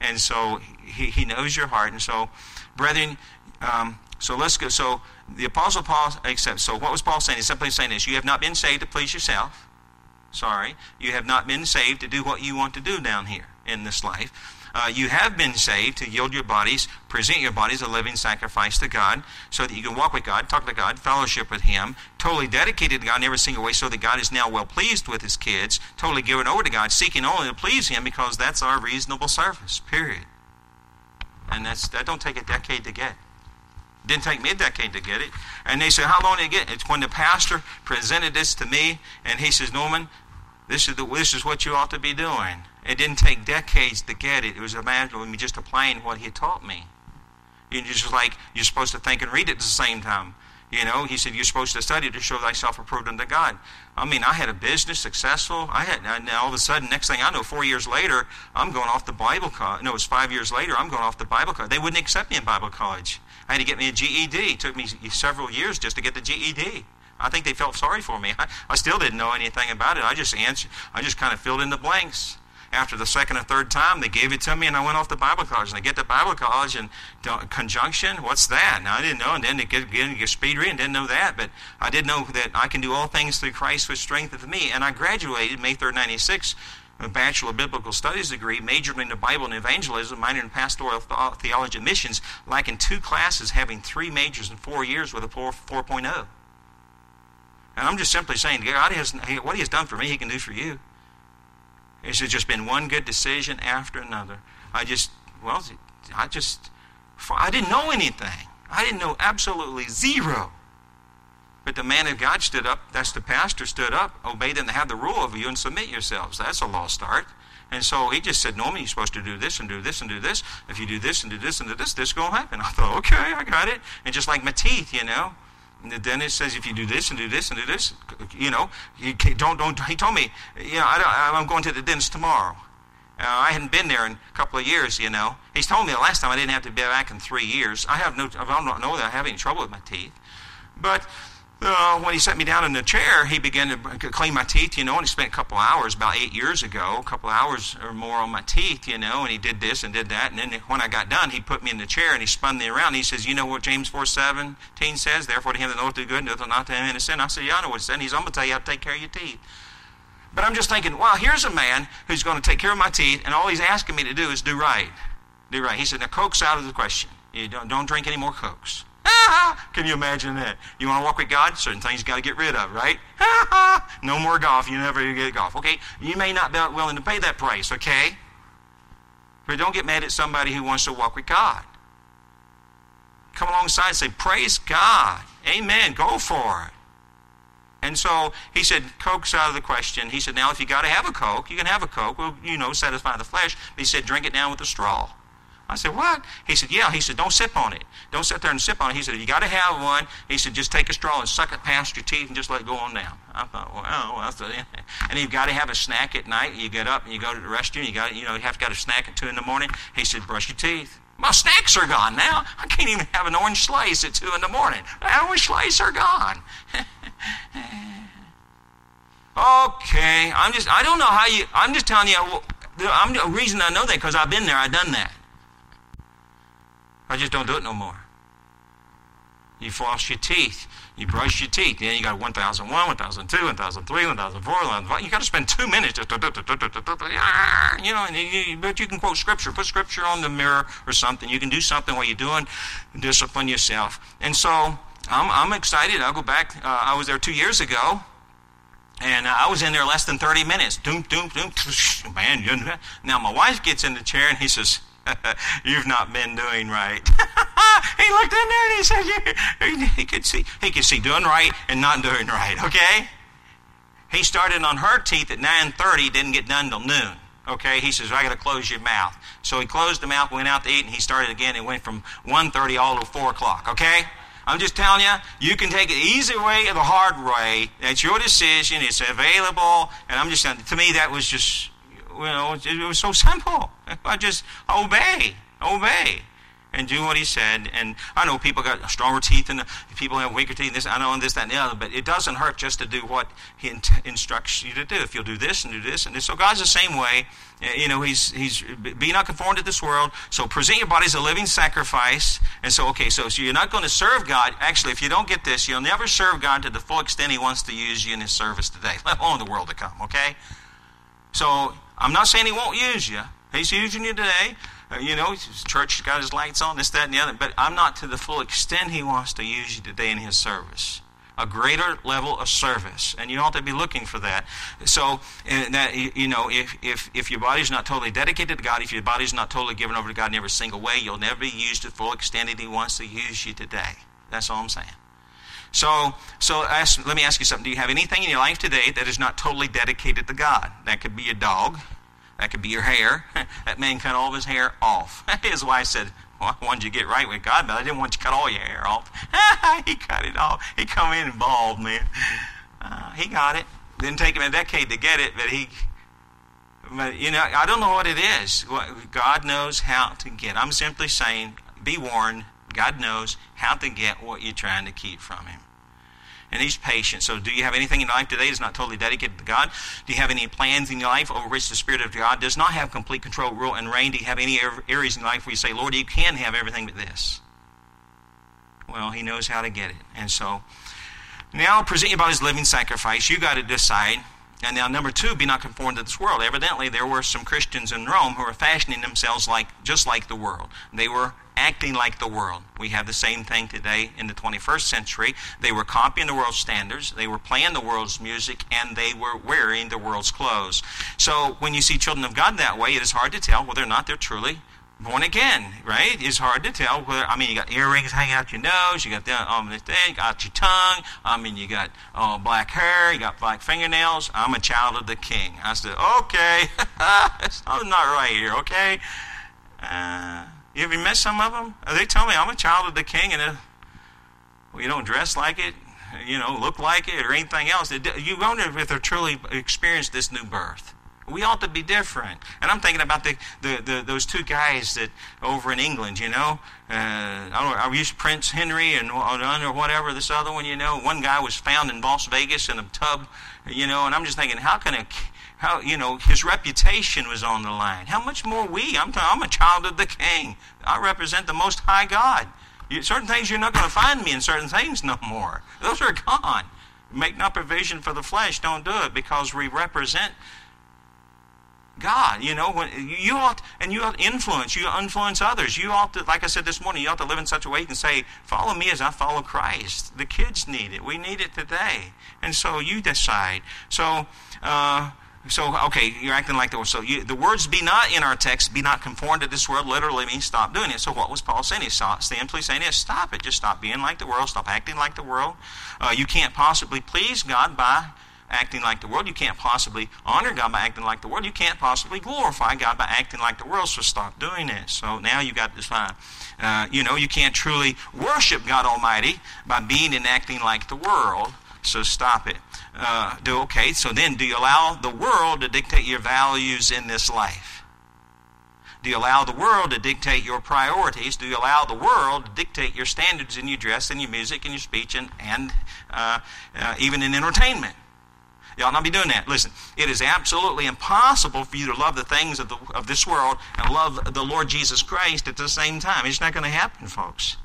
And so he, he knows your heart. And so, brethren, um, so let's go. So the Apostle Paul accepts. So what was Paul saying? He's simply saying this You have not been saved to please yourself. Sorry. You have not been saved to do what you want to do down here in this life. Uh, you have been saved to yield your bodies, present your bodies a living sacrifice to God, so that you can walk with God, talk to God, fellowship with Him, totally dedicated to God in every single way, so that God is now well pleased with His kids, totally given over to God, seeking only to please Him, because that's our reasonable service. Period. And that's that don't take a decade to get. Didn't take me a decade to get it. And they said, How long did it get? It's when the pastor presented this to me, and he says, Norman, this is, the, this is what you ought to be doing. It didn't take decades to get it. It was a matter of me just applying what he taught me. You just like you're supposed to think and read it at the same time. You know, he said, You're supposed to study to show thyself approved unto God. I mean, I had a business successful. I had, and all of a sudden, next thing I know, four years later, I'm going off the Bible college. No, it was five years later, I'm going off the Bible college. They wouldn't accept me in Bible college. I had to get me a GED. It took me several years just to get the GED. I think they felt sorry for me. I, I still didn't know anything about it. I just answered, I just kind of filled in the blanks after the second or third time, they gave it to me, and I went off to Bible college. And I get to Bible college and conjunction, what's that? Now I didn't know, and then to get, get, get speed reading, didn't know that, but I did know that I can do all things through Christ which strengtheneth me. And I graduated May 3rd, 96, a Bachelor of Biblical Studies degree, majored in the Bible and Evangelism, minored in Pastoral Theology and Missions, like in two classes, having three majors in four years with a 4, 4.0. And I'm just simply saying, God has, what He has done for me, He can do for you. It's just been one good decision after another. I just, well, I just, I didn't know anything. I didn't know absolutely zero. But the man of God stood up, that's the pastor, stood up, obey them to have the rule over you and submit yourselves. That's a law start. And so he just said, Normally, you're supposed to do this and do this and do this. If you do this and do this and do this, this is going to happen. I thought, okay, I got it. And just like my teeth, you know, and the dentist says if you do this and do this and do this, you know, you don't don't. He told me, you know, I am going to the dentist tomorrow. Uh, I hadn't been there in a couple of years, you know. He's told me the last time I didn't have to be back in three years. I have no, I don't know that I have any trouble with my teeth, but uh, when he set me down in the chair, he began to clean my teeth, you know, and he spent a couple hours, about eight years ago, a couple hours or more on my teeth, you know, and he did this and did that. And then when I got done, he put me in the chair and he spun me around. He says, You know what James 4 17 says? Therefore, to him that knoweth do good, knoweth not to him in sin. I said, Yeah, I know what it says. And he's, I'm going to tell you how to take care of your teeth. But I'm just thinking, wow, here's a man who's going to take care of my teeth, and all he's asking me to do is do right. Do right. He said, Now, Coke's out of the question. You don't, don't drink any more Cokes. Can you imagine that? You want to walk with God? Certain things you got to get rid of, right? no more golf. You never get golf. Okay? You may not be willing to pay that price, okay? But don't get mad at somebody who wants to walk with God. Come alongside and say, Praise God. Amen. Go for it. And so he said, Coke's out of the question. He said, Now, if you got to have a Coke, you can have a Coke. Well, you know, satisfy the flesh. But he said, Drink it down with a straw. I said, What? He said, Yeah. He said, Don't sip on it. Don't sit there and sip on it. He said, If You got to have one. He said, Just take a straw and suck it past your teeth and just let it go on down. I thought, Well, that's the, and you've got to have a snack at night. You get up and you go to the restroom. You got, you know, you have got a snack at two in the morning. He said, Brush your teeth. My snacks are gone now. I can't even have an orange slice at two in the morning. Orange slice are gone. okay, I'm just, I don't know how you, I'm just telling you, I'm, the reason I know that because I've been there, I've done that. I just don't do it no more. You floss your teeth. You brush your teeth. Then you got 1001, 1002, 1003, 1004, 1005. You got to spend two minutes. You know, you, but you can quote scripture. Put scripture on the mirror or something. You can do something while you're doing. Discipline yourself. And so I'm, I'm excited. I'll go back. Uh, I was there two years ago. And uh, I was in there less than 30 minutes. Doom, doom, doom. Man, now my wife gets in the chair and he says, You've not been doing right. he looked in there and he said, he could see, he could see doing right and not doing right. Okay. He started on her teeth at 9:30, didn't get done till noon. Okay. He says, I got to close your mouth. So he closed the mouth, went out to eat, and he started again. It went from 1:30 all to 4 o'clock. Okay. I'm just telling you, you can take it easy way or the hard way. That's your decision. It's available. And I'm just to me that was just you know, it was so simple. I just obey, obey, and do what he said. And I know people got stronger teeth and people have weaker teeth. This I know, and this, that, and the other. But it doesn't hurt just to do what he instructs you to do. If you'll do this and do this and this, so God's the same way. Eh, you know, he's he's be not conformed to this world. So present your body as a living sacrifice. And so, okay, so so you're not going to serve God. Actually, if you don't get this, you'll never serve God to the full extent He wants to use you in His service today, let alone the world to come. Okay. So I'm not saying he won't use you. He's using you today. Uh, you know, his church got his lights on, this, that, and the other. But I'm not to the full extent he wants to use you today in his service. A greater level of service, and you ought to be looking for that. So that you know, if if if your body's not totally dedicated to God, if your body's not totally given over to God in every single way, you'll never be used to the full extent that He wants to use you today. That's all I'm saying. So, so ask, let me ask you something. Do you have anything in your life today that is not totally dedicated to God? That could be your dog. That could be your hair. that man cut all of his hair off. his wife said, I wanted you to get right with God, but I didn't want you to cut all your hair off. he cut it off. He come in bald, man. Uh, he got it. Didn't take him a decade to get it, but he. But you know, I don't know what it is. God knows how to get. I'm simply saying, be warned. God knows how to get what you're trying to keep from Him and He's patient. So, do you have anything in life today that's not totally dedicated to God? Do you have any plans in your life over which the Spirit of God does not have complete control, rule, and reign? Do you have any er, areas in life where you say, Lord, you can have everything but this? Well, He knows how to get it. And so, now I'll present you about His living sacrifice. You got to decide. And now, number two, be not conformed to this world. Evidently, there were some Christians in Rome who were fashioning themselves like just like the world. They were acting like the world. We have the same thing today in the 21st century. They were copying the world's standards, they were playing the world's music, and they were wearing the world's clothes. So when you see children of God that way, it is hard to tell whether or not they're truly born again, right? It's hard to tell whether, I mean, you got earrings hanging out your nose, you got the, um, the thing, got your tongue, I mean, you got uh, black hair, you got black fingernails. I'm a child of the king. I said, okay, something's not right here, okay? Uh, you ever met some of them? They tell me I'm a child of the king, and uh, well, don't dress like it, you know, look like it, or anything else. You wonder if they're truly experienced this new birth. We ought to be different. And I'm thinking about the, the, the those two guys that over in England, you know. Uh, I don't know, I used Prince Henry and or whatever this other one, you know. One guy was found in Las Vegas in a tub, you know. And I'm just thinking, how can a how you know his reputation was on the line. How much more we? I'm, I'm a child of the King. I represent the Most High God. You, certain things you're not going to find me in certain things no more. Those are gone. Make no provision for the flesh. Don't do it because we represent God. You know, when you ought and you ought to influence. You influence others. You ought to, like I said this morning, you ought to live in such a way can say, "Follow me as I follow Christ." The kids need it. We need it today, and so you decide. So. Uh, so, okay, you're acting like the world. So, you, the words be not in our text, be not conformed to this world, literally means stop doing it. So, what was Paul saying? He's simply saying is stop it. Just stop being like the world. Stop acting like the world. Uh, you can't possibly please God by acting like the world. You can't possibly honor God by acting like the world. You can't possibly glorify God by acting like the world. So, stop doing it. So, now you've got this fine. Uh, you know, you can't truly worship God Almighty by being and acting like the world. So, stop it uh, do okay. So then, do you allow the world to dictate your values in this life? Do you allow the world to dictate your priorities? Do you allow the world to dictate your standards in your dress and your music and your speech and, and uh, uh, even in entertainment? You ought not be doing that. Listen, it is absolutely impossible for you to love the things of, the, of this world and love the Lord Jesus Christ at the same time. It's not going to happen, folks.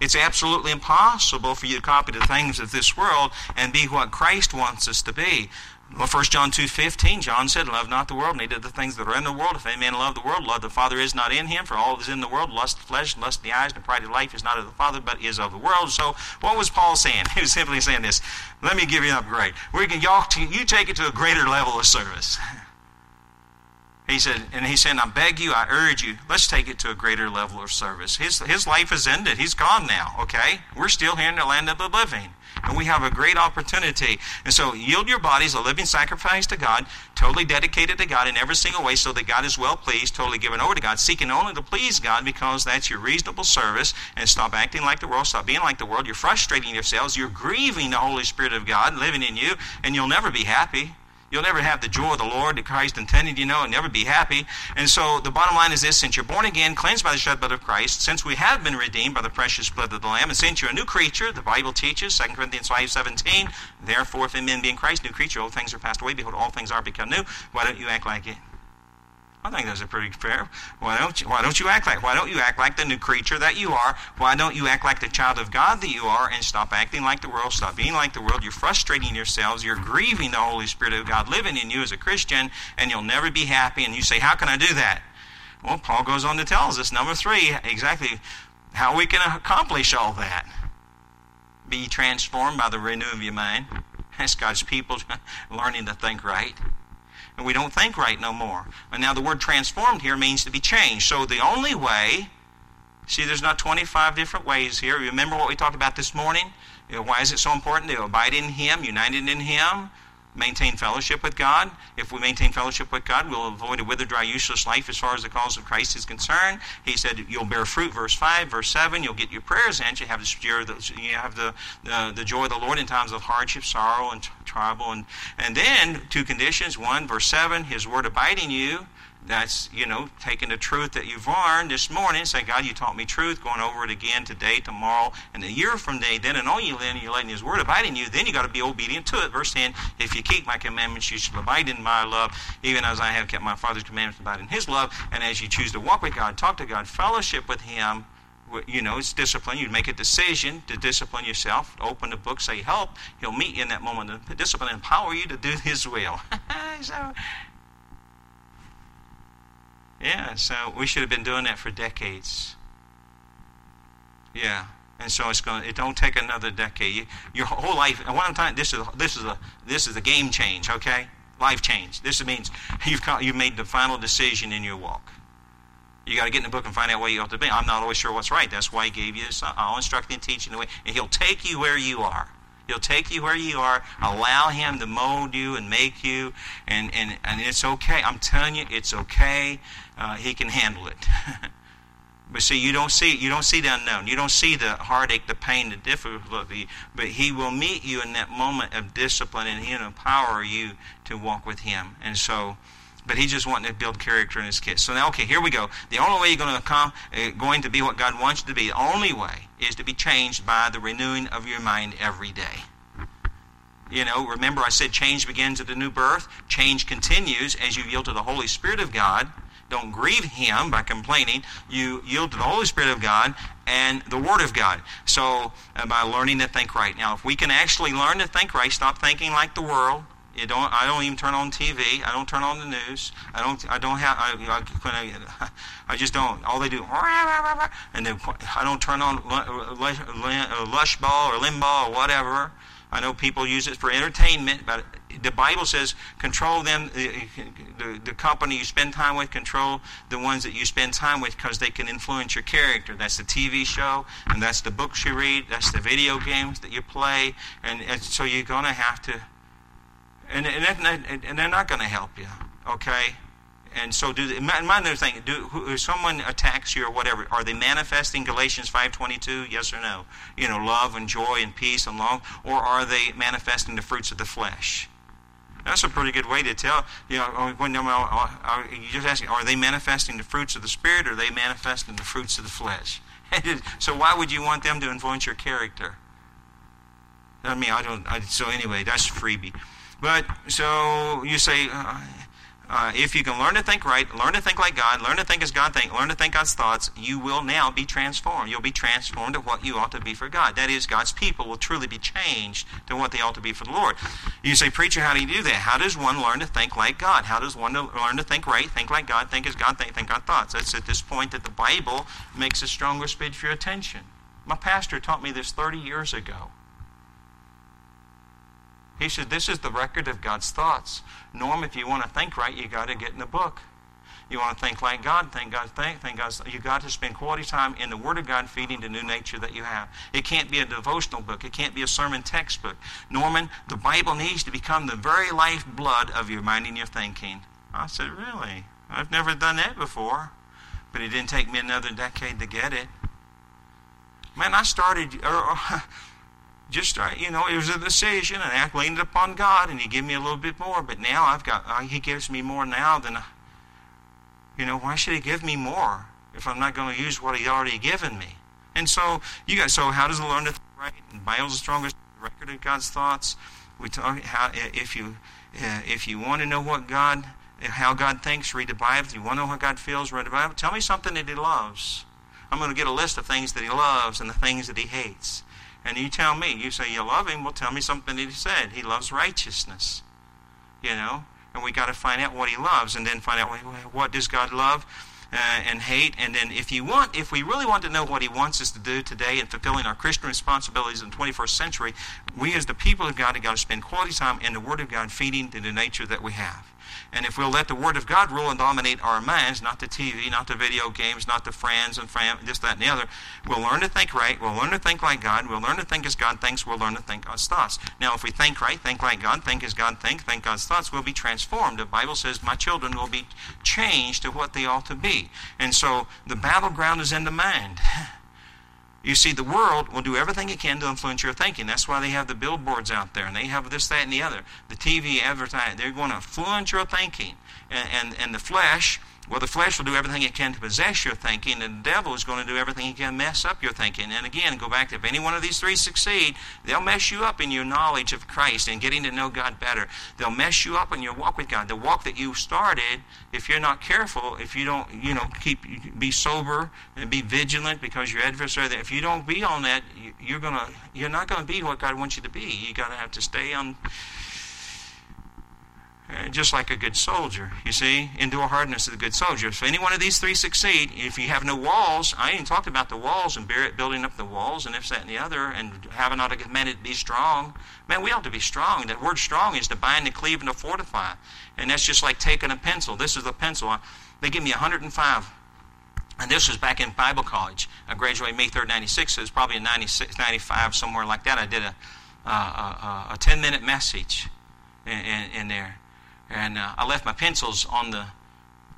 It's absolutely impossible for you to copy the things of this world and be what Christ wants us to be. Well, 1 John 2.15, John said, Love not the world, neither the things that are in the world. If any man love the world, love the Father is not in him. For all that is in the world, lust the flesh, lust of the eyes, and pride of life is not of the Father, but is of the world. So what was Paul saying? He was simply saying this. Let me give you an upgrade. We can, y'all, you take it to a greater level of service. He said, and he said, I beg you, I urge you, let's take it to a greater level of service. His, his life is ended. He's gone now, okay? We're still here in the land of the living. And we have a great opportunity. And so yield your bodies a living sacrifice to God, totally dedicated to God in every single way so that God is well pleased, totally given over to God, seeking only to please God because that's your reasonable service. And stop acting like the world, stop being like the world. You're frustrating yourselves, you're grieving the Holy Spirit of God living in you, and you'll never be happy. You'll never have the joy of the Lord that Christ intended, you know, and never be happy. And so the bottom line is this since you're born again, cleansed by the shed blood of Christ, since we have been redeemed by the precious blood of the Lamb, and since you're a new creature, the Bible teaches, 2 Corinthians 5 17, therefore, if in men being Christ, new creature, old things are passed away, behold, all things are become new. Why don't you act like it? I think those are pretty fair. Why don't you? Why don't you act like? Why don't you act like the new creature that you are? Why don't you act like the child of God that you are, and stop acting like the world? Stop being like the world. You're frustrating yourselves. You're grieving the Holy Spirit of God living in you as a Christian, and you'll never be happy. And you say, "How can I do that?" Well, Paul goes on to tell us number three exactly how we can accomplish all that. Be transformed by the renewing of your mind. That's God's people learning to think right and we don't think right no more. And now the word transformed here means to be changed. So the only way, see, there's not 25 different ways here. Remember what we talked about this morning? You know, why is it so important to abide in Him, united in Him? Maintain fellowship with God. If we maintain fellowship with God, we'll avoid a withered, dry, useless life as far as the cause of Christ is concerned. He said, "You'll bear fruit." Verse five, verse seven. You'll get your prayers answered. You have the you have the, the, the joy of the Lord in times of hardship, sorrow, and trouble. And and then two conditions. One, verse seven, His word abiding you that's, you know, taking the truth that you've learned this morning, saying, God, you taught me truth, going over it again today, tomorrow, and a year from day, then and you then you're letting his word abide in you, then you got to be obedient to it. Verse 10, if you keep my commandments, you shall abide in my love, even as I have kept my Father's commandments, abide in his love. And as you choose to walk with God, talk to God, fellowship with him, you know, it's discipline. You make a decision to discipline yourself. Open the book, say help. He'll meet you in that moment. Of discipline, and empower you to do His will. so yeah, so we should have been doing that for decades. Yeah, and so it's going. It don't take another decade. You, your whole life. And what I'm talking. This is this is a this is a game change. Okay, life change. This means you've you've made the final decision in your walk. You got to get in the book and find out where you ought to be. I'm not always sure what's right. That's why he gave you this. Uh, I'll instruct and teach in the way, and he'll take you where you are. He'll take you where you are, allow Him to mold you and make you, and, and, and it's okay. I'm telling you, it's okay. Uh, he can handle it. but see, you don't see you don't see the unknown. You don't see the heartache, the pain, the difficulty. But He will meet you in that moment of discipline, and He'll empower you to walk with Him. And so but he just wanted to build character in his kids. So now, okay, here we go. The only way you're going to come, uh, going to be what God wants you to be, the only way is to be changed by the renewing of your mind every day. You know, remember I said change begins at the new birth. Change continues as you yield to the Holy Spirit of God. Don't grieve Him by complaining. You yield to the Holy Spirit of God and the Word of God. So, uh, by learning to think right. Now, if we can actually learn to think right, stop thinking like the world, you don't. I don't even turn on TV. I don't turn on the news. I don't. I don't have. I, I, I just don't. All they do, and then I don't turn on Lush Ball or Limbaugh or whatever. I know people use it for entertainment, but the Bible says control them. The, the, the company you spend time with, control the ones that you spend time with because they can influence your character. That's the TV show, and that's the books you read, that's the video games that you play, and, and so you're going to have to and, and, and they're not going to help you, okay? And so, do my, my other thing, do if someone attacks you or whatever, are they manifesting Galatians five twenty two? Yes or no? You know, love and joy and peace and long, or are they manifesting the fruits of the flesh? That's a pretty good way to tell. You know, uh, when uh, uh, you just ask, are they manifesting the fruits of the spirit, or are they manifesting the fruits of the flesh? so why would you want them to influence your character? I mean, I don't. I, so anyway, that's freebie. But so you say, uh, uh, if you can learn to think right, learn to think like God, learn to think as God thinks, learn to think God's thoughts, you will now be transformed. You'll be transformed to what you ought to be for God. That is, God's people will truly be changed to what they ought to be for the Lord. You say, preacher, how do you do that? How does one learn to think like God? How does one learn to think right, think like God, think as God thinks, think God thoughts? That's at this point that the Bible makes a stronger speech for your attention. My pastor taught me this 30 years ago. He said, This is the record of God's thoughts. Norm, if you want to think right, you got to get in the book. You want to think like God, think God, think, think God. You got to spend quality time in the Word of God, feeding the new nature that you have. It can't be a devotional book. It can't be a sermon textbook. Norman, the Bible needs to become the very lifeblood of your mind and your thinking. I said, really? I've never done that before, but it didn't take me another decade to get it. Man, I started. Uh, just uh, you know, it was a decision, and I leaned upon God, and He gave me a little bit more. But now I've got uh, He gives me more now than, you know, why should He give me more if I'm not going to use what He already given me? And so you guys, so how does it learn to think right? And Bible's the strongest record of God's thoughts. We talk how if you uh, if you want to know what God how God thinks, read the Bible. If you want to know how God feels, read the Bible. Tell me something that He loves. I'm going to get a list of things that He loves and the things that He hates. And you tell me, you say you love him, well, tell me something that he said. He loves righteousness. You know? And we got to find out what he loves and then find out what does God love uh, and hate. And then if you want, if we really want to know what he wants us to do today in fulfilling our Christian responsibilities in the 21st century, we as the people of God have got to spend quality time in the Word of God feeding to the nature that we have. And if we'll let the Word of God rule and dominate our minds, not the TV, not the video games, not the friends and fam- this, that, and the other, we'll learn to think right. We'll learn to think like God. We'll learn to think as God thinks. We'll learn to think God's thoughts. Now, if we think right, think like God, think as God thinks, think God's thoughts, we'll be transformed. The Bible says, My children will be changed to what they ought to be. And so the battleground is in the mind. You see, the world will do everything it can to influence your thinking. That's why they have the billboards out there, and they have this, that, and the other. The TV advertising. They're going to influence your thinking. And, and, and the flesh well, the flesh will do everything it can to possess your thinking, and the devil is going to do everything he can to mess up your thinking. And again, go back to if any one of these three succeed, they'll mess you up in your knowledge of Christ and getting to know God better. They'll mess you up in your walk with God. The walk that you started, if you're not careful, if you don't, you know, keep be sober and be vigilant because your adversary, if you don't be on that, you're gonna, you're not going to be what God wants you to be. You got to have to stay on uh, just like a good soldier, you see, endure hardness of a good soldier. If any one of these three succeed, if you have no walls, I ain't talked about the walls and building up the walls and if that and the other, and having not commanded to be strong. Man, we ought to be strong. That word strong is to bind, to cleave, and to fortify. And that's just like taking a pencil. This is a pencil. They give me 105 and this was back in Bible college. I graduated May 3rd, 96. So it was probably in 96, 95, somewhere like that. I did a, uh, a, a 10 minute message in, in, in there and uh, I left my pencils on the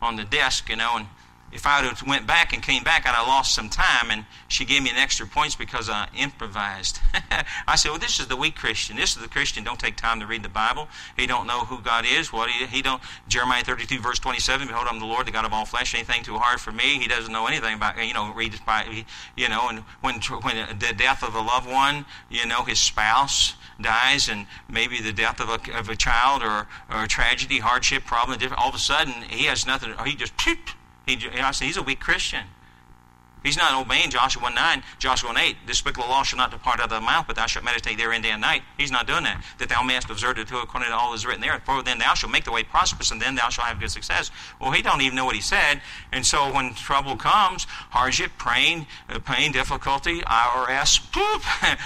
on the desk, you know, and if I would have went back and came back, I'd have lost some time. And she gave me an extra points because I improvised. I said, "Well, this is the weak Christian. This is the Christian. Don't take time to read the Bible. He don't know who God is. What he, he don't." Jeremiah 32 verse 27. Behold, I'm the Lord, the God of all flesh. Anything too hard for me? He doesn't know anything about you know read by you know. And when when the death of a loved one, you know, his spouse dies, and maybe the death of a, of a child or, or a tragedy, hardship, problem, all of a sudden he has nothing. He just he, he's a weak Christian. He's not obeying Joshua 1 9, Joshua 1 8. This book of the law shall not depart out of thy mouth, but thou shalt meditate therein day and night. He's not doing that. That thou mayest observe it according to all that is written there. For then thou shalt make the way prosperous, and then thou shalt have good success. Well, he don't even know what he said. And so when trouble comes, hardship, pain, uh, pain, difficulty, IRS, poop,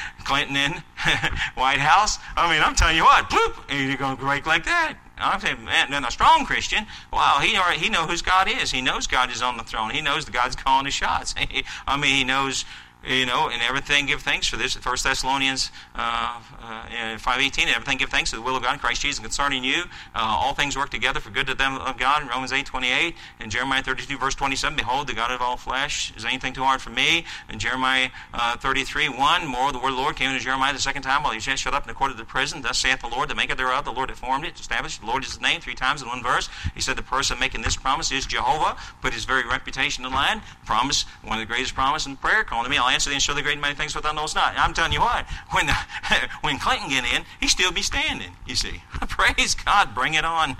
Clinton in, White House. I mean, I'm telling you what, poop, and you're going to break like that. I'm saying, man, a strong Christian, wow, he already, he knows who God is. He knows God is on the throne. He knows that God's calling the shots. I mean, he knows you know, and everything give thanks for this. First Thessalonians uh, uh, five eighteen. Everything give thanks to the will of God in Christ Jesus concerning you. Uh, all things work together for good to them of God. In Romans eight twenty eight and Jeremiah thirty two verse twenty seven. Behold, the God of all flesh is anything too hard for me. And Jeremiah uh, thirty three one. More the word of the Lord came to Jeremiah the second time while he was yet shut up in the court of the prison. Thus saith the Lord, the maker thereof, the Lord that formed it, established. The Lord is his name three times in one verse. He said the person making this promise is Jehovah. Put his very reputation in line. Promise one of the greatest promises in prayer. Calling to me, I'll and show the great and mighty things what thou knowest not. I'm telling you what, when, the, when Clinton get in, he still be standing, you see. Praise God, bring it on.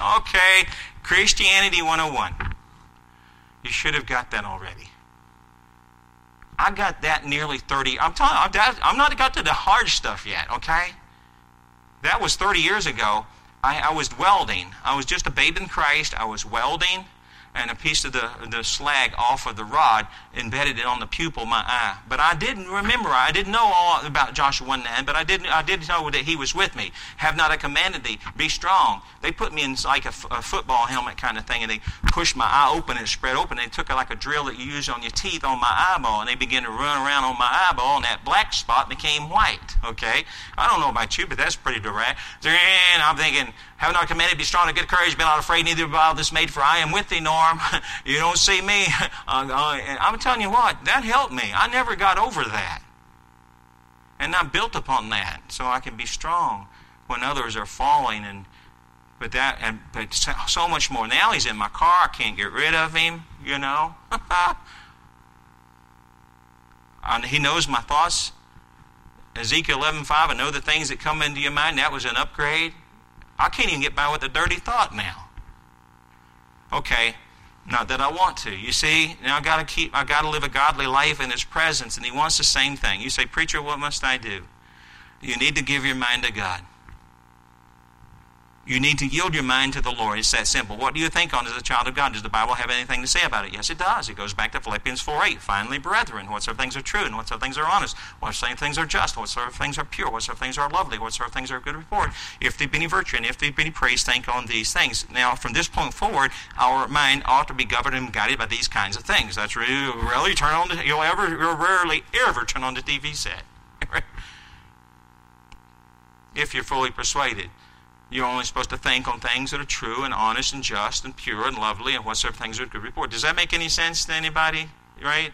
okay, Christianity 101. You should have got that already. I got that nearly 30. I'm telling I'm not got to the hard stuff yet, okay? That was 30 years ago. I, I was welding. I was just a babe in Christ. I was welding and a piece of the, the slag off of the rod, embedded it on the pupil of my eye. But I didn't remember, I didn't know all about Joshua 1 9, but I didn't, I did know that he was with me. Have not I commanded thee, be strong. They put me in like a, football helmet kind of thing, and they pushed my eye open and spread open. They took like a drill that you use on your teeth on my eyeball, and they began to run around on my eyeball, and that black spot became white. Okay? I don't know about you, but that's pretty direct. And I'm thinking, have not commanded, be strong and good courage, be not afraid, neither be this made, for I am with thee, Norm. you don't see me. Uh, uh, I'm telling you what, that helped me. I never got over that. And I built upon that so I can be strong when others are falling and but that and but so much more. Now he's in my car, I can't get rid of him, you know. and he knows my thoughts. Ezekiel 11:5, I know the things that come into your mind. That was an upgrade. I can't even get by with a dirty thought now. Okay, not that I want to. You see, now I got to keep. I got to live a godly life in His presence, and He wants the same thing. You say, preacher, what must I do? You need to give your mind to God. You need to yield your mind to the Lord. It's that simple. What do you think on as a child of God? Does the Bible have anything to say about it? Yes, it does. It goes back to Philippians 4 8. Finally, brethren, whatsoever things are true, and whatsoever things are honest, whatsoever things are just, whatsoever things are pure, whatsoever things are lovely, whatsoever things are good report, if there be any virtue, and if there be any praise, think on these things. Now, from this point forward, our mind ought to be governed and guided by these kinds of things. That's really, really turn on the, you'll ever, you'll rarely ever turn on the TV set. if you're fully persuaded. You're only supposed to think on things that are true and honest and just and pure and lovely and whatsoever things are good report. Does that make any sense to anybody? Right?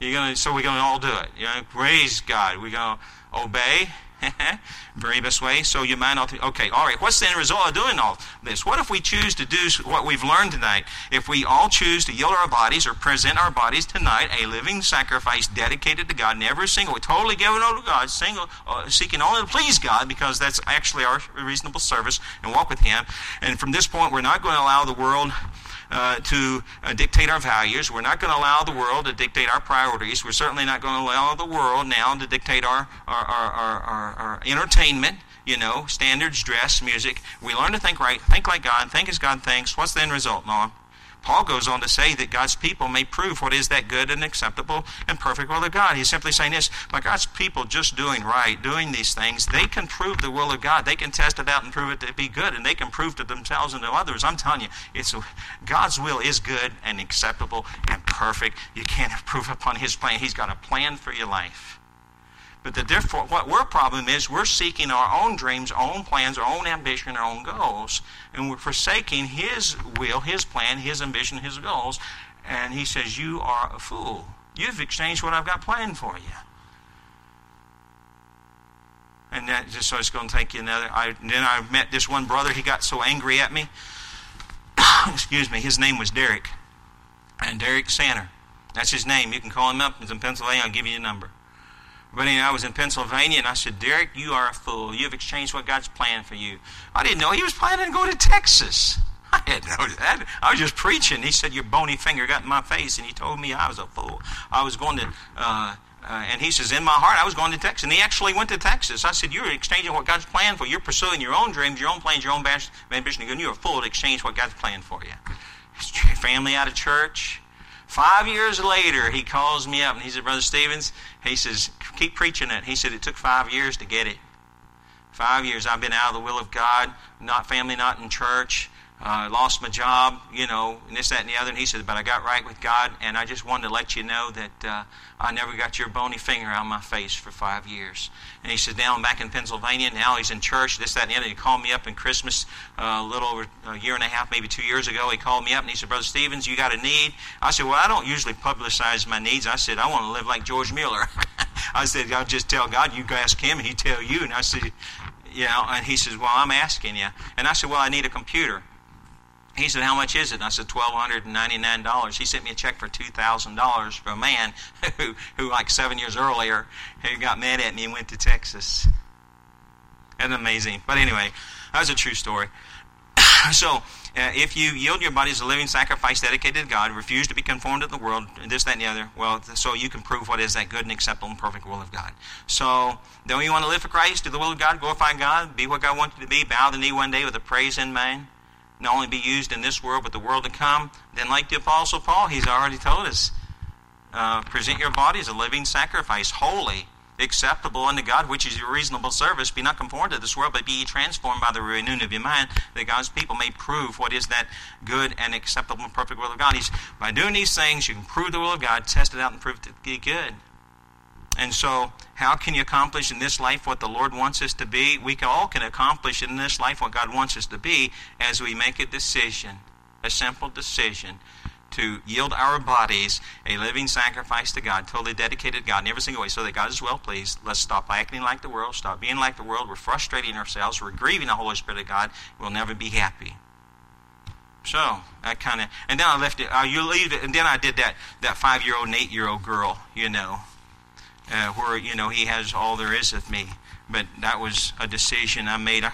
You're gonna so we're gonna all do it. You know, praise God. We're gonna obey Very best way. So you might not. Okay, all right. What's the end result of doing all this? What if we choose to do what we've learned tonight? If we all choose to yield our bodies or present our bodies tonight, a living sacrifice dedicated to God, never single, totally given over to God, single, uh, seeking only to please God, because that's actually our reasonable service, and walk with Him. And from this point, we're not going to allow the world uh, to uh, dictate our values. We're not going to allow the world to dictate our priorities. We're certainly not going to allow the world now to dictate our, our, our, our, our entertainment you know, standards, dress, music. We learn to think right, think like God, think as God thinks. What's the end result, Noah? Paul goes on to say that God's people may prove what is that good and acceptable and perfect will of God. He's simply saying this by God's people just doing right, doing these things, they can prove the will of God. They can test it out and prove it to be good, and they can prove to themselves and to others. I'm telling you, it's God's will is good and acceptable and perfect. You can't improve upon His plan. He's got a plan for your life. But the different, what our problem is, we're seeking our own dreams, our own plans, our own ambition, our own goals, and we're forsaking His will, His plan, His ambition, His goals. And He says, "You are a fool. You've exchanged what I've got planned for you." And that just so it's going to take you another. I, then I met this one brother. He got so angry at me. Excuse me. His name was Derek, and Derek Sanner. That's his name. You can call him up. He's in Pennsylvania. I'll give you a number. But anyway, I was in Pennsylvania and I said, Derek, you are a fool. You've exchanged what God's planned for you. I didn't know he was planning to go to Texas. I had no that. I was just preaching. He said, Your bony finger got in my face, and he told me I was a fool. I was going to, uh, uh, and he says, In my heart, I was going to Texas. And he actually went to Texas. I said, You're exchanging what God's planned for. You're pursuing your own dreams, your own plans, your own ambition. And you're a fool to exchange what God's planned for you. Family out of church, Five years later, he calls me up and he said, Brother Stevens, he says, keep preaching it. He said, it took five years to get it. Five years I've been out of the will of God, not family, not in church. I uh, lost my job, you know, and this, that, and the other. And he said, But I got right with God, and I just wanted to let you know that uh, I never got your bony finger of my face for five years. And he said, Now I'm back in Pennsylvania. Now he's in church, this, that, and the other. He called me up in Christmas uh, a little over a year and a half, maybe two years ago. He called me up and he said, Brother Stevens, you got a need? I said, Well, I don't usually publicize my needs. I said, I want to live like George Mueller. I said, I'll just tell God, you ask him, and he tell you. And I said, know, and he says, Well, I'm asking you. And I said, Well, I need a computer. He said, How much is it? And I said, $1,299. He sent me a check for $2,000 for a man who, who, like seven years earlier, he got mad at me and went to Texas. That's amazing. But anyway, that was a true story. so, uh, if you yield your body as a living sacrifice dedicated to God, refuse to be conformed to the world, this, that, and the other, well, so you can prove what is that good and acceptable and perfect will of God. So, don't you want to live for Christ, do the will of God, glorify God, be what God wants you to be, bow the knee one day with a praise in mind? Not only be used in this world but the world to come, then like the Apostle Paul, he's already told us, uh, present your body as a living sacrifice, holy, acceptable unto God, which is your reasonable service. Be not conformed to this world, but be ye transformed by the renewing of your mind, that God's people may prove what is that good and acceptable and perfect will of God. He's, by doing these things, you can prove the will of God, test it out, and prove it to be good. And so, how can you accomplish in this life what the Lord wants us to be? We all can accomplish in this life what God wants us to be as we make a decision, a simple decision to yield our bodies a living sacrifice to God, totally dedicated to God in every single way, so that God is well pleased. Let's stop acting like the world, stop being like the world. We're frustrating ourselves, we're grieving the Holy Spirit of God. We'll never be happy. So that kind of, and then I left it. Uh, you leave it, and then I did that that five year old and eight year old girl, you know uh, where you know he has all there is of me. But that was a decision I made.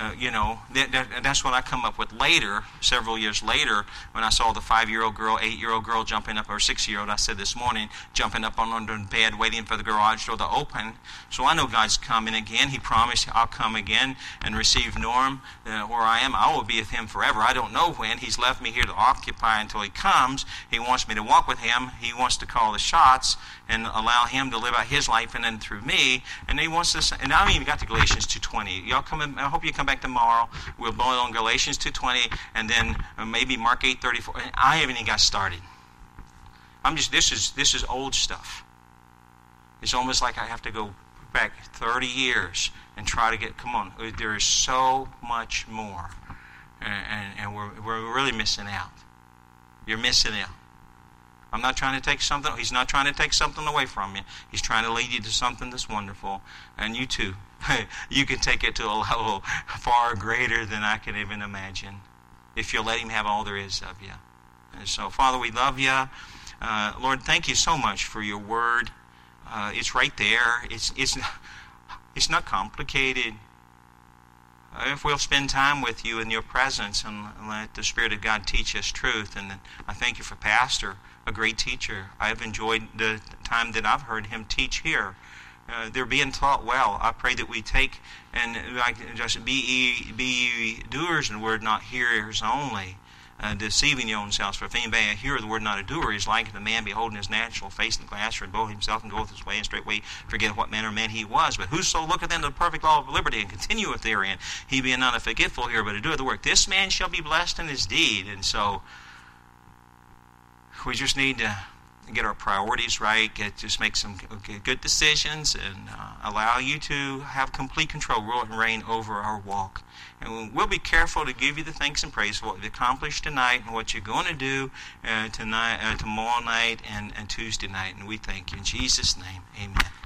Uh, you know, that, that, that's what I come up with later, several years later, when I saw the five-year-old girl, eight-year-old girl jumping up, or six-year-old, I said this morning, jumping up on under the bed, waiting for the garage door to open. So I know God's coming again. He promised I'll come again and receive Norm uh, where I am. I will be with him forever. I don't know when. He's left me here to occupy until he comes. He wants me to walk with him. He wants to call the shots and allow him to live out his life and then through me. And he wants us. And I haven't even got to Galatians 2:20. Y'all come. In, I hope you come back tomorrow. We'll boil on Galatians 2:20 and then uh, maybe Mark 8:34. I haven't even got started. I'm just. This is this is old stuff. It's almost like I have to go back 30 years and try to get. Come on, uh, there is so much more, and, and, and we're we're really missing out. You're missing out. I'm not trying to take something, he's not trying to take something away from you. He's trying to lead you to something that's wonderful. And you too, you can take it to a level far greater than I can even imagine if you'll let him have all there is of you. And so, Father, we love you. Uh, Lord, thank you so much for your word. Uh, it's right there. It's, it's, it's not complicated. Uh, if we'll spend time with you in your presence and let the Spirit of God teach us truth, and I thank you for Pastor a great teacher. I've enjoyed the time that I've heard him teach here. Uh, they're being taught well. I pray that we take and like just be ye, be ye doers and word, not hearers only, uh, deceiving your own selves. For if anybody a hearer the word, not a doer, is like the man beholding his natural face in the glass, or bow himself and goeth his way, and straightway forget what manner of man he was. But whoso looketh into the perfect law of liberty and continueth therein, he being not a forgetful hearer, but a doer of the work, this man shall be blessed in his deed. And so we just need to get our priorities right, get just make some good decisions, and uh, allow you to have complete control, rule and reign over our walk. And we'll be careful to give you the thanks and praise for what we've accomplished tonight and what you're going to do uh, tonight, uh, tomorrow night, and, and Tuesday night. And we thank you in Jesus' name. Amen.